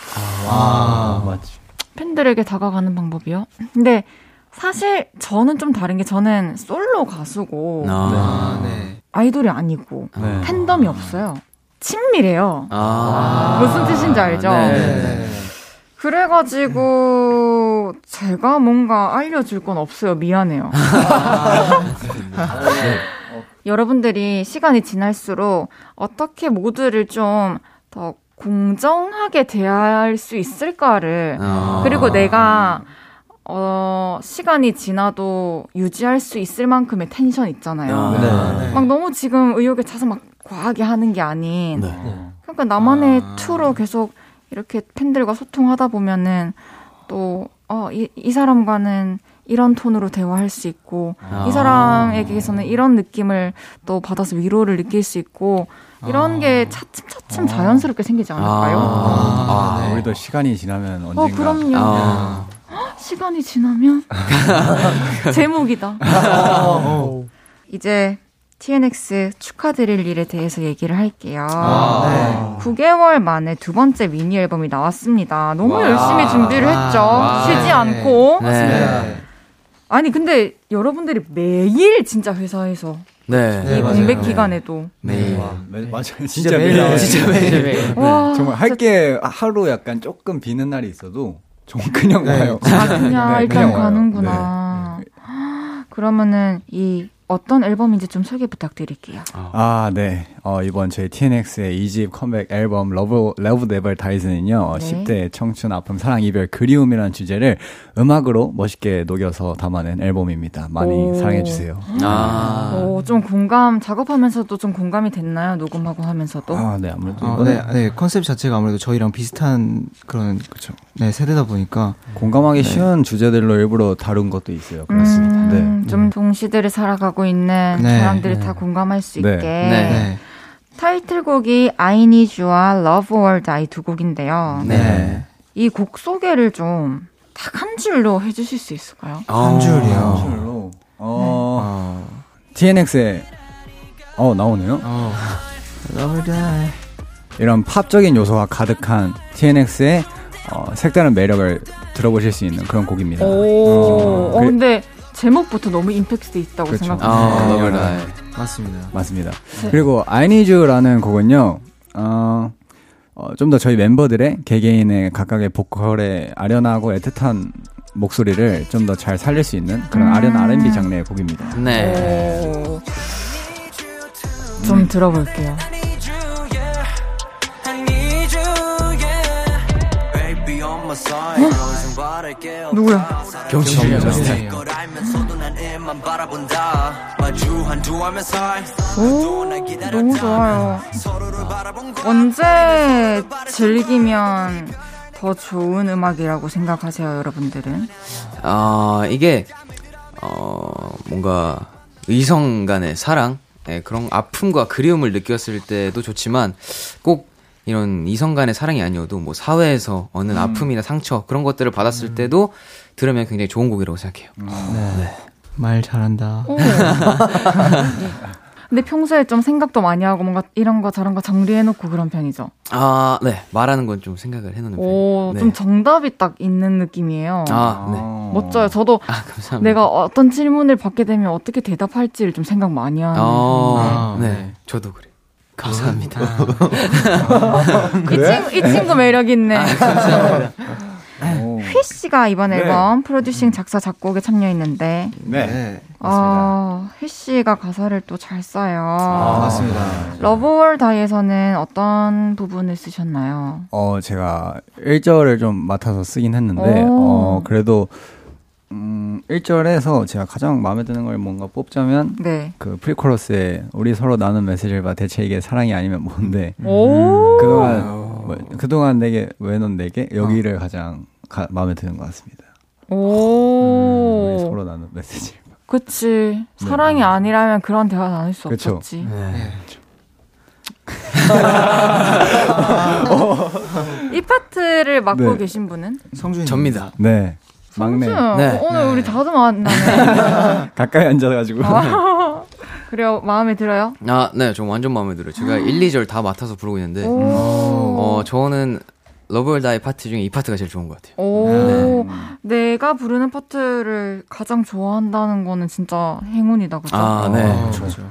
아, 맞지. 팬들에게 다가가는 방법이요? 근데 사실 저는 좀 다른 게 저는 솔로 가수고 아, 네. 아이돌이 아니고 네. 팬덤이 없어요. 친밀해요. 아. 무슨 뜻인지 알죠? 네. 그래가지고 제가 뭔가 알려줄 건 없어요. 미안해요. <laughs> 여러분들이 시간이 지날수록 어떻게 모두를 좀 더 공정하게 대할 수 있을까를 아. 그리고 내가 어 시간이 지나도 유지할 수 있을 만큼의 텐션 있잖아요. 아. 네. 막 너무 지금 의욕에 차서 막 과하게 하는 게 아닌 네. 그러니까 나만의 아. 투로 계속 이렇게 팬들과 소통하다 보면은 또, 어, 이, 이 사람과는 이런 톤으로 대화할 수 있고, 아. 이 사람에게서는 이런 느낌을 또 받아서 위로를 느낄 수 있고, 이런 게 차츰차츰 자연스럽게 생기지 않을까요? 아. 아, 우리도 시간이 지나면 언젠가 어, 그럼요. 아. 시간이 지나면? <laughs> 제목이다. 이제 TNX 축하드릴 일에 대해서 얘기를 할게요. 아, 9개월 만에 두 번째 미니 앨범이 나왔습니다. 너무 와. 열심히 준비를 했죠. 와. 쉬지 네. 않고. 네. 아니, 근데 여러분들이 매일 진짜 회사에서 네. 네, 이 맞아요. 공백 네. 기간에도. 네. 와, 매- 맞아요. 진짜, 진짜 매일 매일. 진짜 매일. 와, 정말 할 게 하루 약간 조금 비는 날이 있어도 정말 그냥 네. 와요. 아, 그냥 네, 일단 그냥. 가는구나. 그러면은 이 어떤 앨범인지 좀 소개 부탁드릴게요. 아, 네. 어, 이번 저희 TNX의 2집 컴백 앨범 Love, Love Never Dies는요, 네. 10대 청춘, 아픔, 사랑, 이별, 그리움이라는 주제를 음악으로 멋있게 녹여서 담아낸 앨범입니다. 많이 오. 사랑해 주세요. 아. 오, 좀 공감, 작업하면서도 좀 공감이 됐나요? 녹음하고 하면서도? 아, 네, 아무래도. 어, 이번에 네, 네, 컨셉 자체가 아무래도 저희랑 비슷한 그런 그쵸. 네, 세대다 보니까 공감하기 쉬운 주제들로 일부러 다룬 것도 있어요. 그렇습니다. 음, 네. 좀 동시대를 살아가고 있는 네. 사람들이 다 공감할 수 네. 있게. 네. 네. 타이틀곡이 I Need You와 Love or Die 두 곡인데요. 네. 이곡 소개를 좀 딱 한 줄로 해주실 수 있을까요? 한 줄이요. 줄로. 어, 어, TNX의, 어, 나오네요. 어. Love or die. 이런 팝적인 요소가 가득한 TNX의 어, 색다른 매력을 들어보실 수 있는 그런 곡입니다. 오, 어, 어, 그- 근데 제목부터 너무 임팩트 있다고 그렇죠. 생각합니다. 아, 네. 러브라이. 맞습니다. 맞습니다. 네. 그리고 I Need You라는 곡은요, 어, 어, 좀 더 저희 멤버들의 개개인의 각각의 보컬의 아련하고 애틋한 목소리를 좀 더 잘 살릴 수 있는 그런 음. 아련 R&B 장르의 곡입니다. 네. 오. 좀 들어볼게요. 누구야? 경준이요. 오, 너무 좋아요. 언제 즐기면 더 좋은 음악이라고 생각하세요, 여러분들은? 아, 이게, 어, 뭔가, 의성 간의 사랑, 예, 그런 아픔과 그리움을 느꼈을 때도 좋지만, 꼭 이런 이성 간의 사랑이 아니어도, 뭐, 사회에서 어느 음. 아픔이나 상처, 그런 것들을 받았을 때도 들으면 굉장히 좋은 곡이라고 생각해요. 말 잘한다. 오. <laughs> 근데 평소에 좀 생각도 많이 하고 뭔가 이런 거 저런 거 정리해놓고 그런 편이죠. 아, 네. 말하는 건 좀 생각을 해놓는 편이에요. 오, 네. 좀 정답이 딱 있는 느낌이에요. 아, 네. 멋져요. 저도 아, 감사합니다. 내가 어떤 질문을 받게 되면 어떻게 대답할지를 좀 생각 많이 하는. 어, 아, 네. 네. 저도 그래요. 감사합니다. 이, 친구, 이 친구 매력 있네. 오. 휘 씨가 이번 네. 앨범 프로듀싱 작사 작곡에 참여했는데 네. 어, 휘 씨가 가사를 또 잘 써요. 아, 맞습니다. Love or Die에서는 어떤 부분을 쓰셨나요? 어, 제가 1절을 좀 맡아서 쓰긴 했는데, 오. 어, 그래도, 음, 1절에서 제가 가장 마음에 드는 걸 뭔가 뽑자면, 네. 그 pre-chorus에 우리 서로 나눈 메시지를 봐 대체 이게 사랑이 아니면 뭔데, 오. 그동안, 뭐, 그동안 내게, 왜 넌 내게? 여기를 가장 가- 마음에 드는 것 같습니다. 오. 우리 서로 나눈 메시지. 그치. 사랑이 아니라면 그런 대화 나눌 수 그쵸. 없었지. 네. 이 파트를 맡고 네. 계신 분은? 성준이. 접니다. 네. 막내. 성준. 네. 오늘 우리 다들 만나네. <laughs> 가까이 앉아가지고. 아, <laughs> 그래요. 마음에 들어요? 아, 네, 저 완전 마음에 들어요. 제가 1, 2절 다 맡아서 부르고 있는데, 오. 어, 저는 Love or Die 파트 중에 이 파트가 제일 좋은 것 같아요. 오. 내가 부르는 파트를 가장 좋아한다는 거는 진짜 행운이다, 그죠? 아, 네. 아, 맞아.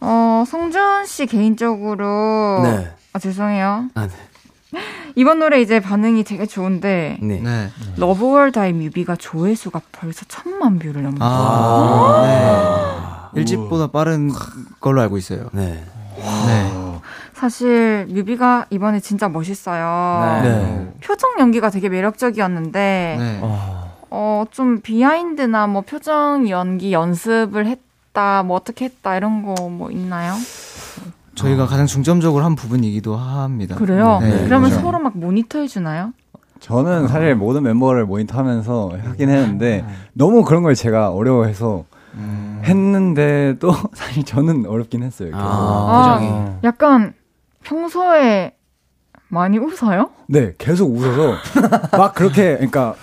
어, 성준 씨 개인적으로. 네. 아, 죄송해요. 아, 네. 이번 노래 이제 반응이 되게 좋은데, 네. 네. Love or Die 뮤비가 조회수가 벌써 천만 뷰를 넘는 아, 네. 일집보다 빠른 걸로 알고 있어요. 네. 네. 사실 뮤비가 이번에 진짜 멋있어요. 네. 표정 연기가 되게 매력적이었는데 네. 어, 좀 비하인드나 뭐 표정 연기 연습을 했다, 뭐 어떻게 했다 이런 거 뭐 있나요? 저희가 가장 중점적으로 한 부분이기도 합니다. 그래요? 네. 그러면 그렇죠. 서로 막 모니터 해 주나요? 저는 사실 모든 멤버를 모니터하면서 하긴 했는데 너무 그런 걸 제가 어려워해서 했는데도 <laughs> 사실 저는 어렵긴 했어요. 아, 아. 약간 평소에 많이 웃어요? 네, 계속 웃어서 막 그렇게 그러니까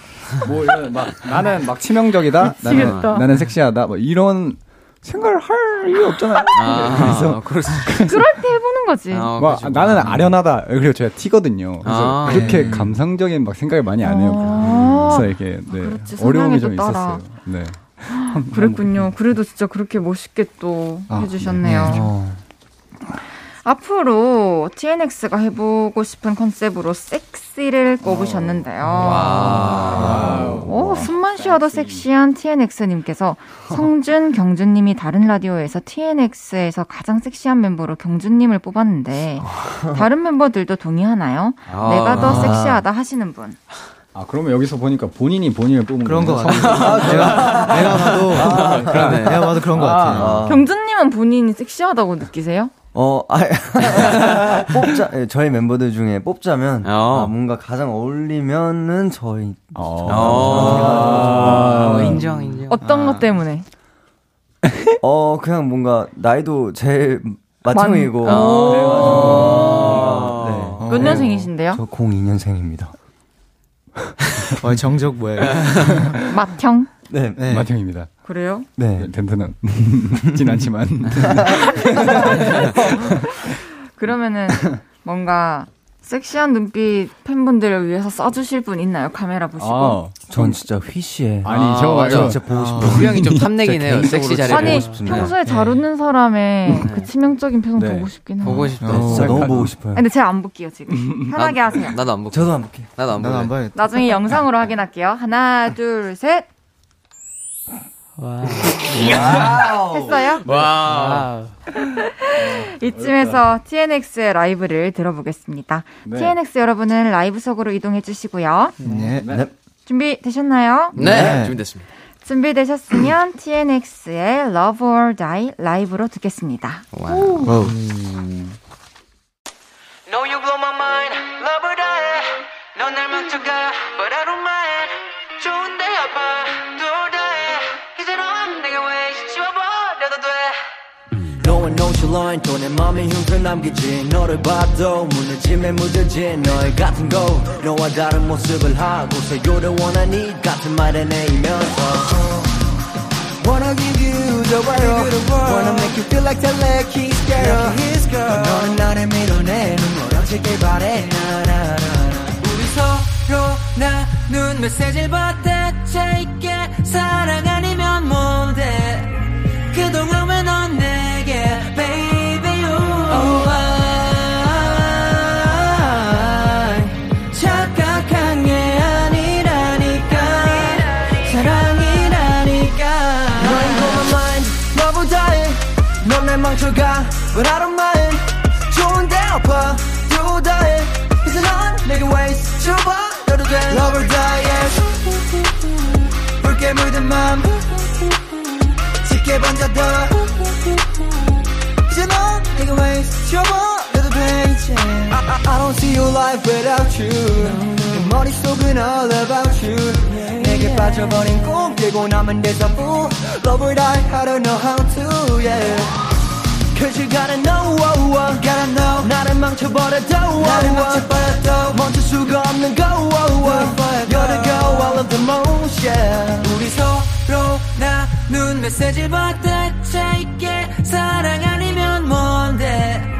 뭐 이런 막 나는 막 치명적이다, 나는 미치겠다. 나는 섹시하다, 뭐 이런 생각을 할 이유 없잖아요. 아, 그래서 그럴 수 그럴 때 해보는 거지. 아, 막 그렇죠. 나는 아련하다. 그리고 제가 티거든요. 그래서 아, 그렇게 네. 감상적인 막 생각을 많이 안 해요. 아, 그래서 이렇게 네, 그렇지, 어려움이 좀 따라. 있었어요. 네. 그랬군요. 그래도 진짜 그렇게 멋있게 또 아, 해주셨네요. 어. 앞으로 TNX가 해보고 싶은 컨셉으로 섹시를 꼽으셨는데요. 오, 숨만 쉬어도 섹시한 TNX님께서 성준, 경준님이 다른 라디오에서 TNX에서 가장 섹시한 멤버로 경준님을 뽑았는데 다른 멤버들도 동의하나요? 아. 내가 더 섹시하다 하시는 분. 아 그러면 여기서 보니까 본인이 본인을 뽑은 그런 거? 같아요. 내가, 내가 봐도, 그러네. 내가 봐도 그런 거 같아요. 아, 경준님은 본인이 섹시하다고 느끼세요? 어, 아, <laughs> 뽑자, 예, 저희 멤버들 중에 뽑자면, 어. 아, 뭔가 가장 어울리면은 저희. 어. 어, 인정, 인정. 어떤 것 때문에? <laughs> 어, 그냥 뭔가 나이도 제일. 그래가지고. 네. 어. 몇 년생이신데요? 저 02년생입니다. 어, 정적 뭐예요? <laughs> 맏형? 네. 네. 마탱입니다. 그래요? 네. 덴트는 진 <laughs> 않지만 <laughs> 그러면은 뭔가 섹시한 눈빛 팬분들을 위해서 써주실 분 있나요? 카메라 보시고. 아, 전 진짜 휘씨의. 아니 아, 저 맞아. 진짜 보고 싶어요. 수영이 좀 탐내긴 해요. 섹시 아니 보고 싶습니다. 평소에 잘 웃는 사람의 그 치명적인 표정 네. 보고 싶긴 해요. 보고 싶다. 어. 진짜 너무 보고 싶어요. 근데 제가 안 볼게요 지금. 편하게 나- 하세요. 나도 안 볼게. 저도 안 볼게요. 나도 안. 봐야겠다. 나중에 영상으로 확인할게요. 하나, 둘, 셋. 했어요? 와. 이쯤에서 TNX의 라이브를 들어보겠습니다. 네. TNX 여러분은 라이브석으로 이동해 주시고요. 네. 네. 준비되셨나요? 네, 네. 준비됐습니다. 준비되셨으면 TNX의 Love or Die 라이브로 듣겠습니다. 와우. 와우. No, nonchalant 또내 맘에 흉터 남기지. 너를 봐도 무너짐에 묻어진 너의 같은 거 너와 다른 모습을 하고서 I need 같은 말에 내이면서. Wanna give you the world Wanna make you feel like telekiss girl. 너는 나를 밀어내는 걸 어떻게 바래? 나나나 우리 서로 나눈 메시지를 받아 차 있게 사랑 아니면 뭔데 but I don't mind 좋은데 아파 또 다해 이제 넌 내게 waste 줘봐 너도 돼 Lover diet 붉게 물든 맘 짙게 번져도 이제 넌 내게 waste 줘봐 너도 돼 이제 I, I, I don't see your life without you 내 머릿속은 all about you 내게 빠져버린 꿈 깨고 남은 데자부 Lover die I don't know how to yeah Cause you gotta know, oh, oh. gotta know 나를 망쳐버려도 oh, 나를 망쳐버려도 멈출 수가 없는 go oh, oh. The go all of the most yeah 우리 서로 나눈 메시지 받아차 있게 사랑 아니면 뭔데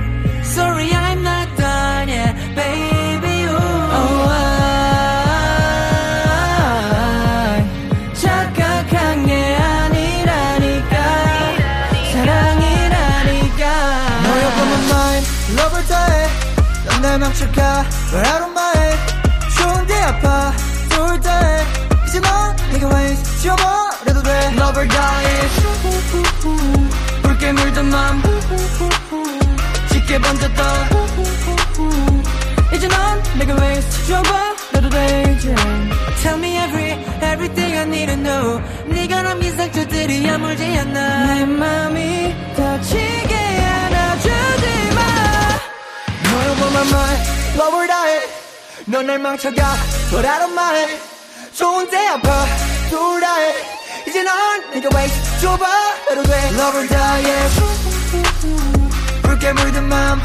넌날 망쳐가 But I don't mind 좋은데 아파? 둘 다해 이제 넌 내게 waste 줘버려도 돼. Lover die 붉게 물든 맘 짙게 번졌다 이제 넌 내게 waste 줘버려도 돼 이제. Tell me every, everything I need to know. 네가 남긴 상처들이 아물지 않아 내 맘이 다치게 my mind Lover die 넌날 망쳐가 But I don't mind 좋은데 아파 둘 다해 이제 넌 내게 waste 줘버려도 돼 Lover die 붉게 물든 맘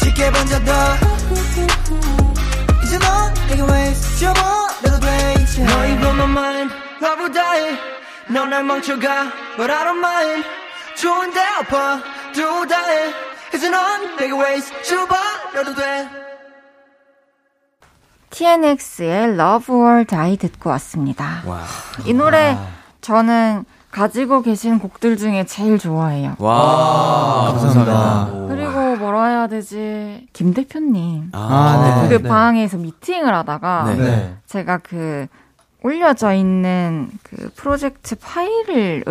짙게 번져다 이제 넌 내게 waste 줘버려도 돼 이제 너희 blow my mind Love or die 넌날 망쳐가 But I don't mind 좋은데 아파 둘 다해 이제 넌 내게 waste 줘버려도 돼 TNX의 Love or Die 듣고 왔습니다. 이 노래 저는 가지고 계신 곡들 중에 제일 좋아해요. 와, 감사합니다. 그리고 뭐라 해야 되지? 김 대표님. 아, 그 네. 방에서 미팅을 하다가 네. 네. 제가 그 올려져 있는 그 프로젝트 파일을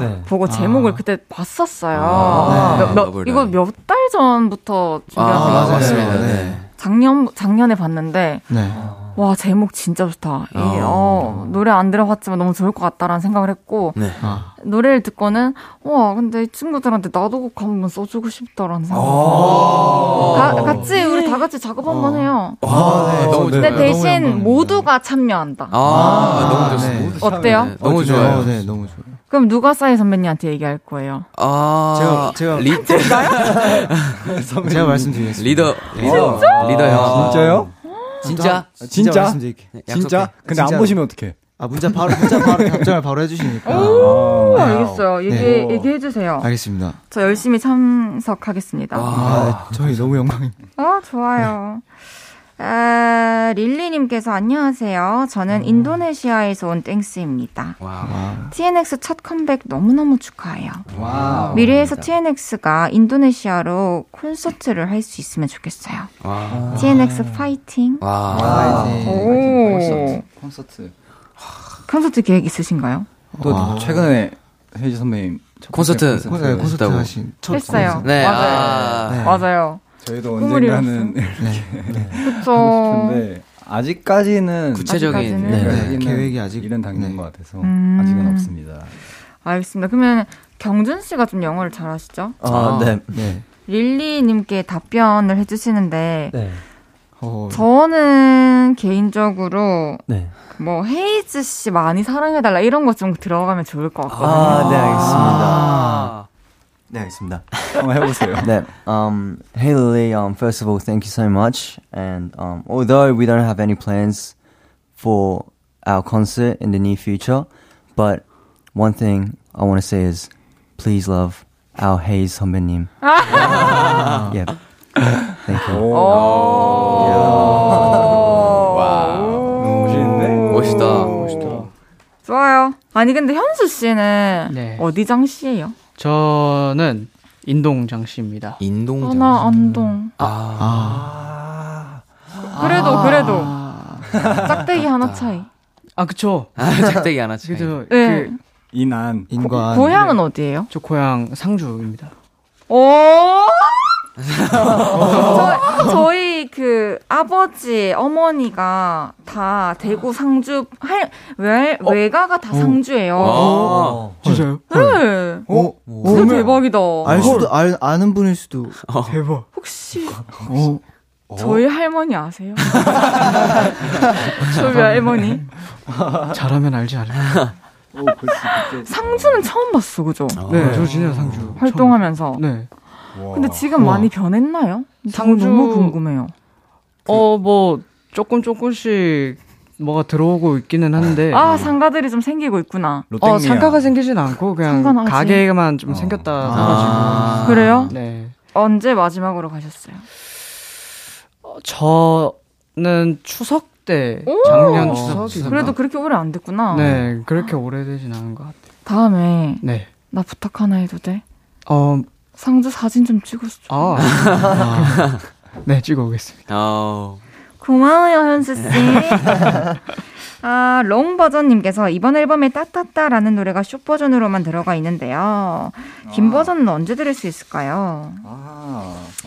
네. 보고 제목을 그때 봤었어요. 아, 몇- 몇- 러블 이거. 몇 달 전부터 준비하고 아, 맞아요. 맞습니다. 네. 네. 작년 작년에 봤는데 네. 와 제목 진짜 좋다. 이, 어. 어, 노래 안 들어봤지만 너무 좋을 것 같다라는 생각을 했고 네. 아. 노래를 듣고는 와 근데 이 친구들한테 나도 곡 한번 써주고 싶다라는 생각. 어. 가, 같이 우리 다 같이 작업 한번 해요. 아, 네. 너무 근데 좋아요. 대신 영광입니다. 모두가 참여한다. 아, 너무 아, 좋습니다. 네. 어때요? 네, 너무 어, 좋아요. 어, 네, 너무 좋아요. 그럼 누가 싸이 선배님한테 얘기할 거예요? 아, 제가- 제가- 리, <laughs> 제가 말씀드리겠습니다. 리더, 리더, 리더 형. 진짜요? 진짜? 진짜? 말씀드릴게요. 네, 진짜? 약속해. 근데 안 진짜로. 보시면 어떡해? 아 문자 바로 문자 바로 답장을 바로 해주시니까. 오, 아, 알겠어요. 얘기, 네. 얘기해 주세요. 알겠습니다. 저 열심히 참석하겠습니다. 아, 저희 너무 영광입니다. 아, 좋아요. 아, 릴리님께서 안녕하세요. 저는 인도네시아에서 온 땡스입니다. 와. TNX 첫 컴백 너무너무 축하해요. 와우. 미래에서 TNX가 인도네시아로 콘서트를 할 수 있으면 좋겠어요. 와. TNX 파이팅. 와. 파이팅. 오. 콘서트. 콘서트. 콘서트 계획 있으신가요? 또 와. 최근에 헤이즈 선배님 첫 콘서트. 콘서트, 네, 콘서트. 하신 첫 했어요. 콘서트. 네, 맞아요. 아. 네. 맞아요. 저희도 언젠가는 네. 그쵸. 싶은데 아직까지는 구체적인 아직까지는. 네, 아직까지는 계획이 아직- 이른 단계인 네. 것 같아서 음. 아직은 없습니다. 알겠습니다. 그러면 경준 씨가 좀 영어를 잘하시죠? 아, 네. 네. 릴리님께 답변을 해주시는데 네. 어, 저는 개인적으로 네. 뭐 헤이즈 씨 많이 사랑해달라 이런 거좀 들어가면 좋을 것 같거든요. 아, 네, 알겠습니다. 아. 네, 알겠습니다. 한번 해보세요. <laughs> 네. Um, hey Lily, um, first of all, thank you so much. And um, although we don't have any plans for our concert in the near future, but one thing I want to say is, please love our Hayes 선배님. <laughs> yeah. Thank you. 오. 멋있다. 멋있다. 좋아요. 아니 근데 현수 씨는 네. 어디 장씨예요? 저는 인동장 씨입니다. 인동장. 하나 안동. 아, 그래도 그래도 짝대기 하나 차이. 아, 그쵸. 아, 짝대기 하나 차이. 그래도 네. 그, 이난 인관. 고향은 어디예요? 저 고향 상주입니다. 오! 저, 저희 그 아버지, 어머니가 다 대구 상주 할 외, 외가가 다 상주예요. 어. 진짜요? 네. 어? 진짜 대박이다. 알 수도 알 아는 분일 수도. 대박. 혹시 어. 저희 할머니 아세요? <laughs> 저희 할머니 잘하면 알지 않을까? <laughs> 상주는 처음 봤어, 그죠? 네, 저 진짜 상주. 활동하면서. 네. 근데 지금 와. 많이 변했나요? 상주- 너무 궁금해요. 어, 뭐, 조금 조금씩 뭐가 들어오고 있기는 한데. 아 상가들이 좀 생기고 있구나. 어, 상가가 생기진 않고 그냥 상가는 하지. 가게만 좀 생겼다 아. 해가지고. 그래요? 네. 언제 마지막으로 가셨어요? 어, 저는 추석 때 오! 작년 추석이 그래도 그렇게 오래 안 됐구나. 네 그렇게 오래 되진 않은 것 같아요. 다음에 네. 나 부탁 하나 해도 돼? 어, 상주 사진 좀 찍어줘. 아, 아. 네 찍어 오겠습니다. 어. 고마워요, 현수 씨. 아, long 버전님께서 이번 앨범에 따따따라는 노래가 숏 버전으로만 들어가 있는데요. 긴 버전은 언제 들을 수 있을까요?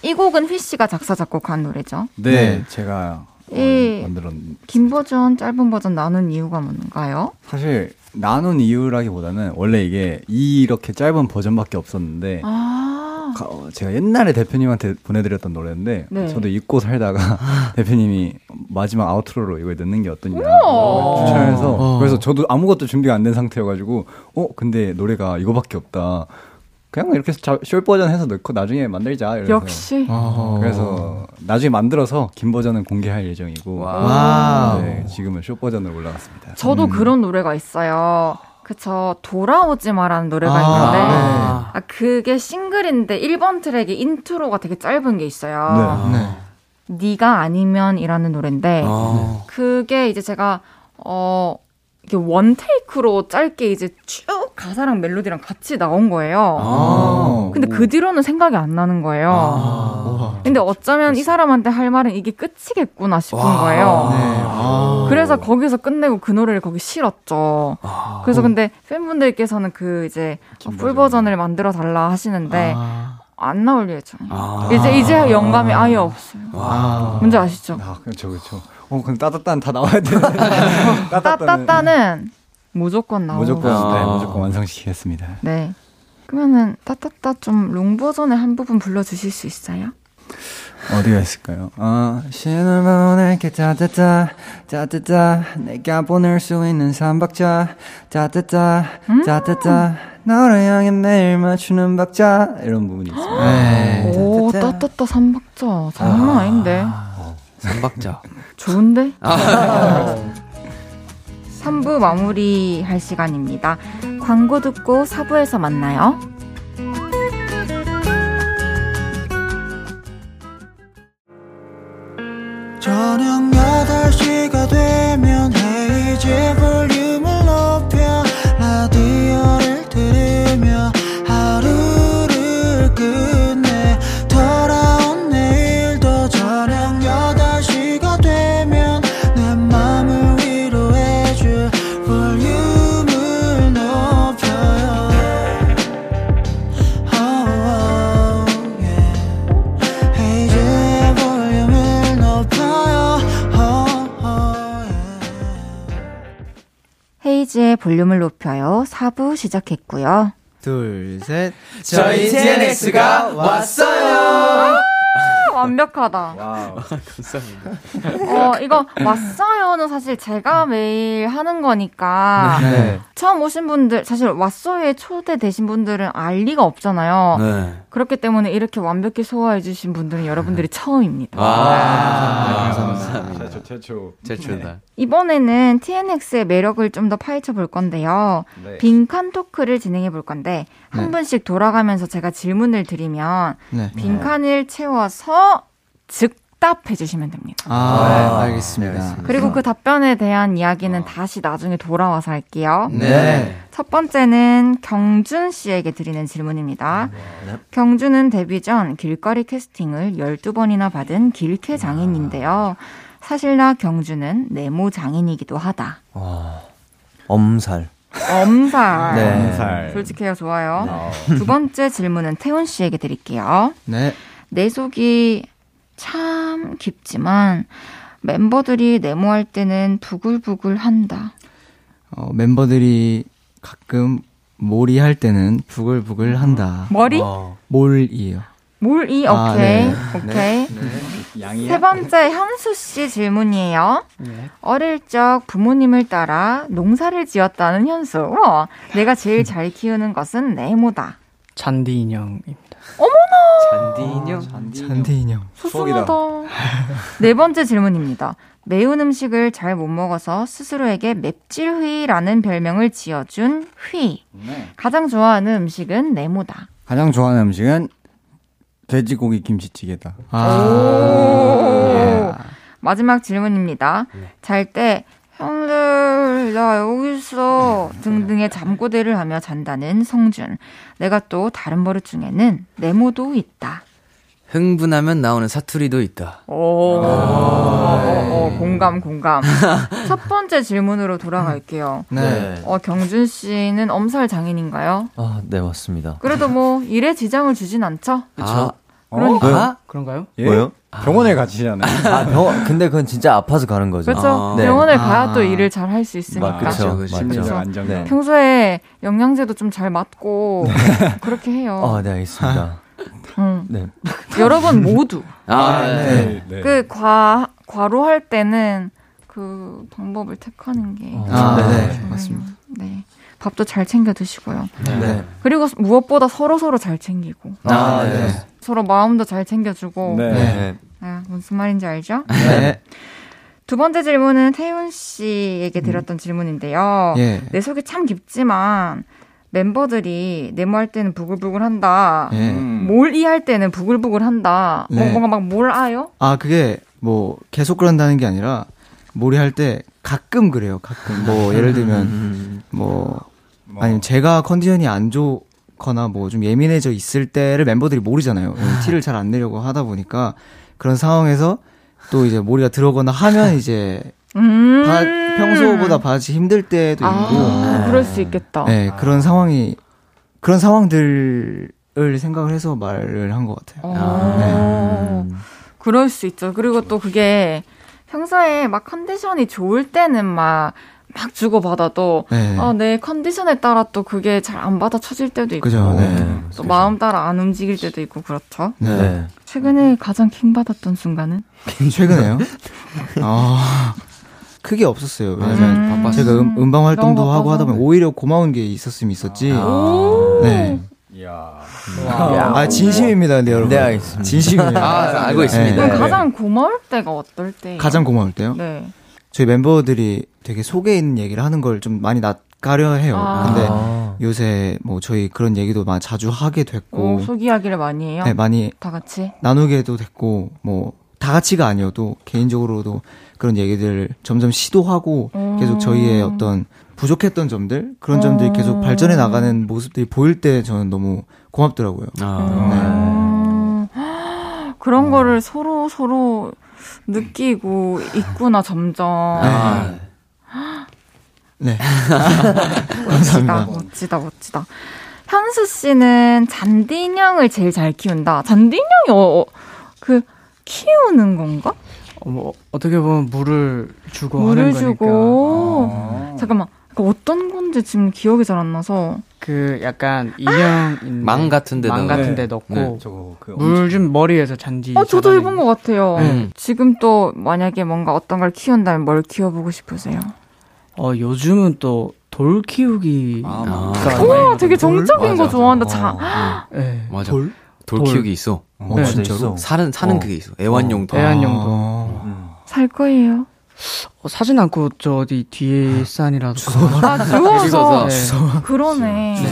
이 곡은 휘 씨가 작사 작곡한 노래죠. 네, 제가 어, 이 만들었. 긴 버전, 짧은 버전 나눈 이유가 뭔가요? 사실 나눈 이유라기보다는 원래 이게 이렇게 짧은 버전밖에 없었는데 아, 가- 어, 제가 옛날에 대표님한테 보내드렸던 노래인데 네. 저도 잊고 살다가 <laughs> 대표님이 마지막 outro로 이걸 넣는 게 어떠냐. 추천해서 어. 그래서 저도 아무것도 준비가 안 된 상태여가지고 어 근데 노래가 이거밖에 없다 그냥 이렇게 자- 숏 버전 해서 넣고 나중에 만들자 이래서 역시. 어. 그래서 나중에 만들어서 긴 버전은 공개할 예정이고 와우. 네, 지금은 숏 버전으로 올라갔습니다. 저도 그런 노래가 있어요. 그쵸. 돌아오지 마라는 노래가 아, 있는데, 네. 아, 그게 싱글인데 1번 트랙에 intro가 되게 짧은 게 있어요. 네. 네가 아니면이라는 노래인데, 어. 그게 이제 제가, 어, 이게 one take로 짧게 이제 쭉 가사랑 멜로디랑 같이 나온 거예요. 아. 근데 그 뒤로는 생각이 안 나는 거예요. 아. 근데 어쩌면 이 사람한테 할 말은 이게 끝이겠구나 싶은 와. 거예요. 네. 아. 그래서 거기서 끝내고 그 노래를 거기 실었죠. 그래서 근데 팬분들께서는 그 이제 full 버전을 만들어 달라 하시는데 아. 안 나올 예정. 아. 이제 이제 영감이 아예 없어요. 아. 뭔지 아시죠? 아, 그렇죠, 그렇죠. 어, 그럼 따뜻한 다 나와야 되는데. 따따따는 무조건 나오고. 무조건, 네, 아. 무조건 완성시키겠습니다. 네. 그러면은 따따따 좀 롱 버전의 한 부분 불러주실 수 있어요? 어디가 있을까요? 아, 신을 보낼게 따뜻하 따뜻하 내가 보낼 수 있는 삼박자 따뜻하 따뜻하 너를 향해 매일 맞추는 박자 이런 부분이 있어요. 네. 오 따따따 삼박자 장난 아닌데. 삼박자. 좋은데? <laughs> 3부 마무리 할 시간입니다. 광고 듣고 4부에서 만나요. 저녁 8시가 되면 헤이즈 볼륨을 높여요. 4부 시작했고요. 둘, 셋. 저희 TNX가 왔어요. 완벽하다. <laughs> 와우. 감사합니다. 어, 이거 왔어요는 사실 제가 매일 하는 거니까 네. 처음 오신 분들 사실 왔어요에 초대되신 분들은 알 리가 없잖아요. 네. 그렇기 때문에 이렇게 완벽히 소화해 주신 분들은 여러분들이 처음입니다. 와. 감사합니다. 최초, 최초. 최초다. 이번에는 TNX의 매력을 좀 더 파헤쳐 볼 건데요. 네. 빈칸 토크를 진행해 볼 건데 한 네. 분씩 돌아가면서 제가 질문을 드리면 네. 빈칸을 채워서 즉답해 주시면 됩니다. 아, 알겠습니다. 그리고 그 답변에 대한 이야기는 다시 나중에 돌아와서 할게요. 네. 첫 번째는 경준 씨에게 드리는 질문입니다. 경준은 데뷔 전 길거리 캐스팅을 12번이나 받은 길캐 장인인데요. 사실 나 경준은 네모 장인이기도 하다. 엄살 엄살. 네. 엄살. 솔직해요, 좋아요. 두 번째 질문은 태훈 씨에게 드릴게요. 네. 내 속이 참 깊지만 멤버들이 네모할 때는 부글부글 한다. 어, 멤버들이 가끔 몰이 할 때는 부글부글 한다. 머리? 어. 몰이에요. 몰이 아, 오케이. 네. 오케이. 양이야? 세 번째 현수 씨 질문이에요. 어릴 적 부모님을 따라 농사를 지었다는 현수. 우와, 내가 제일 잘 키우는 것은 네모다. 잔디 인형입니다. 잔디 인형. 잔디 인형. 소중하다. 네 번째 질문입니다. 매운 음식을 잘 못 먹어서 스스로에게 맵찔휘라는 별명을 지어준 휘. 네. 가장 좋아하는 음식은 네모다. 가장 좋아하는 음식은 돼지고기 김치찌개다. 오. 마지막 질문입니다. 잘때 형들 나 여기 있어 등등의 잠꼬대를 하며 잔다는 성준. 내가 또 다른 버릇 중에는 네모도 있다. 흥분하면 나오는 사투리도 있다. 오, 어, 어, 공감 공감. <laughs> 첫 번째 질문으로 돌아갈게요. 네. 어, 경준 씨는 엄살 장인인가요? 아, 네, 맞습니다. 그래도 뭐 일에 지장을 주진 않죠? 아, 그러니까. 왜요? 그런가요? 예? 뭐요? 병원에 가시잖아요. 아, 병원, 근데 그건 진짜 아파서 가는 거죠. 그렇죠. 아. 네. 병원을 가야 아. 또 일을 잘 할 수 있으니까. 맞죠. 심리적 안정감. 네. 평소에 영양제도 좀 잘 맞고 그렇게 해요. 아, 네, 알겠습니다. 응. 네. 여러분 모두 <laughs> 아, 네. 네. 그 과 과로 할 때는 그 방법을 택하는 게 아, 네. 네. 맞습니다. 네. 밥도 잘 챙겨 드시고요. 네. 그리고 무엇보다 서로 서로 잘 챙기고 아, 네. 서로 마음도 잘 챙겨주고. 네. 네. 아, 무슨 말인지 알죠? 네. 두 번째 질문은 태훈 씨에게 드렸던 질문인데요. 예. 내 속이 참 깊지만 멤버들이 네모할 때는 부글부글 한다. 예. 몰이 할 때는 부글부글 한다. 뭐 네. 뭔가 막뭘 아요? 아, 그게 뭐 계속 그런다는 게 아니라 몰이 할 때 가끔 그래요. 가끔. 뭐 예를 들면 뭐 아니면 제가 컨디션이 안 좋거나 뭐 좀 예민해져 있을 때를 멤버들이 모르잖아요. 티를 잘 안 내려고 하다 보니까 그런 상황에서 또 이제 몰이가 들어오거나 하면 이제 음. 바- 평소보다 받아치 힘들 때도 있고 아, 그럴 수 있겠다. 네, 그런 상황이 그런 상황들을 생각을 해서 말을 한 것 같아요. 어, 그럴 수 있죠. 그리고 또 그게 평소에 막 컨디션이 좋을 때는 막, 막 주고받아도, 네. 아, 내 컨디션에 따라 또 그게 잘 안 받아쳐질 때도 있고, 그죠, 네. 또 마음 따라 안 움직일 때도 있고, 그렇죠. 네. 네. 최근에 가장 킹 받았던 순간은? 최근에요? 아, 크게 없었어요. 왜냐면 음. 제가 음, 음방 활동도 하고 하다 바빠서. 보면 오히려 고마운 게 있었으면 있었지. 오! 네. 이야. 아, 진심입니다, 근데 여러분. 네, 알겠습니다. 진심이에요. 아, 알고 있습니다. 그럼 네. 가장 고마울 때가 어떨 때? 가장 고마울 때요? 네. 저희 멤버들이 되게 속에 있는 얘기를 하는 걸 좀 많이 낯가려 해요. 아. 근데 아. 요새 뭐 저희 그런 얘기도 많이 자주 하게 됐고, 오, 속 이야기를 많이 해요? 네, 많이 다 같이? 나누게도 됐고, 뭐, 다 같이가 아니어도 개인적으로도 그런 얘기들을 점점 시도하고 음. 계속 저희의 어떤 부족했던 점들, 그런 음. 점들이 계속 발전해 나가는 모습들이 보일 때 저는 너무 고맙더라고요. 아, 음. <gasps> 그런 거를 서로 서로 느끼고 있구나 점점. 아, 네. <laughs> 멋지다, 감사합니다. 멋지다, 멋지다. 현수 씨는 잔디 인형을 제일 잘 키운다. 잔디 인형이 어, 어, 그 키우는 건가? 어, 뭐 어떻게 보면 물을 주고 물을 하는 거니까. 주고. 잠깐만. 그 어떤 건지 지금 기억이 잘 안 나서. 그 약간 인형 있는 망 같은 데망 넣어. 같은 네. 데 넣고 네, 그물좀 머리에서 잔디. 어, 저도 해본 것 같아요. 음. 지금 또 만약에 뭔가 어떤 걸 키운다면 뭘 키워보고 싶으세요? 어 요즘은 또 돌 키우기. 아. 우와, 되게 정적인 맞아. 거 좋아한다. 자, 네. 맞아. 돌? 돌, 돌. 키우기 있어. 어, 네. 진짜로? 사는, 사는 어. 그게 있어. 애완용 돌. 애완용도. 아. 살 거예요. 어, 사진 않고 저 어디 뒤에 산이라도. 아, 주워서. <laughs> 네. 그러네.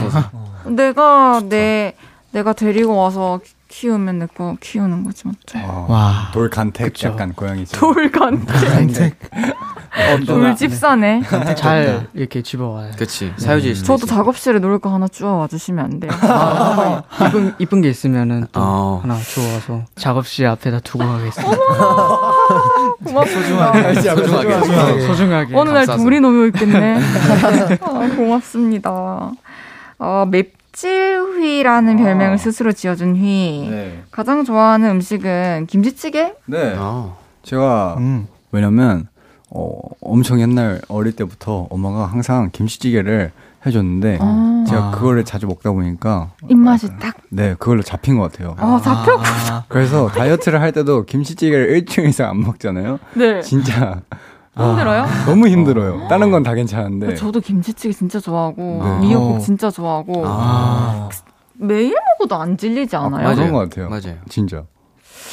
내가 내 내가 데리고 와서 키우면 내 거 키우는 거지 맞죠? 와. 돌 간택 그쵸. 약간 고양이. 산책. 돌집사네. 잘 이렇게 집어와요. 그치. 사유지일 수도 저도. 작업실에 놓을 거 하나 주워 와 주시면 안 돼요? 아, 이쁜 이쁜 게 있으면은 또 어. 하나 주워와서 작업실 앞에다 두고 가겠습니다. 고맙습니다. 소중하게. 소중하게. 소중하게. 어느 날 감싸서. 둘이 놓여 있겠네. <laughs> 아, 고맙습니다. 어, 맵찔휘라는 별명을 스스로 지어준 휘. 네. 가장 좋아하는 음식은 김치찌개? 네. 어. 제가 음. 왜냐면 어 엄청 옛날 어릴 때부터 엄마가 항상 김치찌개를 해줬는데 아. 제가 아. 그거를 자주 먹다 보니까 입맛이 딱, 네 그걸로 잡힌 것 같아요. 어, 잡혔고. 그래서 다이어트를 할 때도 김치찌개를 일주일 이상 안 먹잖아요. 네. 진짜 힘들어요? 너무 힘들어요. 다른 건 다 괜찮은데. 저도 김치찌개 진짜 좋아하고, 네. 미역국 어. 진짜 좋아하고, 아. 매일 먹어도 안 질리지 않아요? 맞아요. 그런 것 같아요. 맞아요. 진짜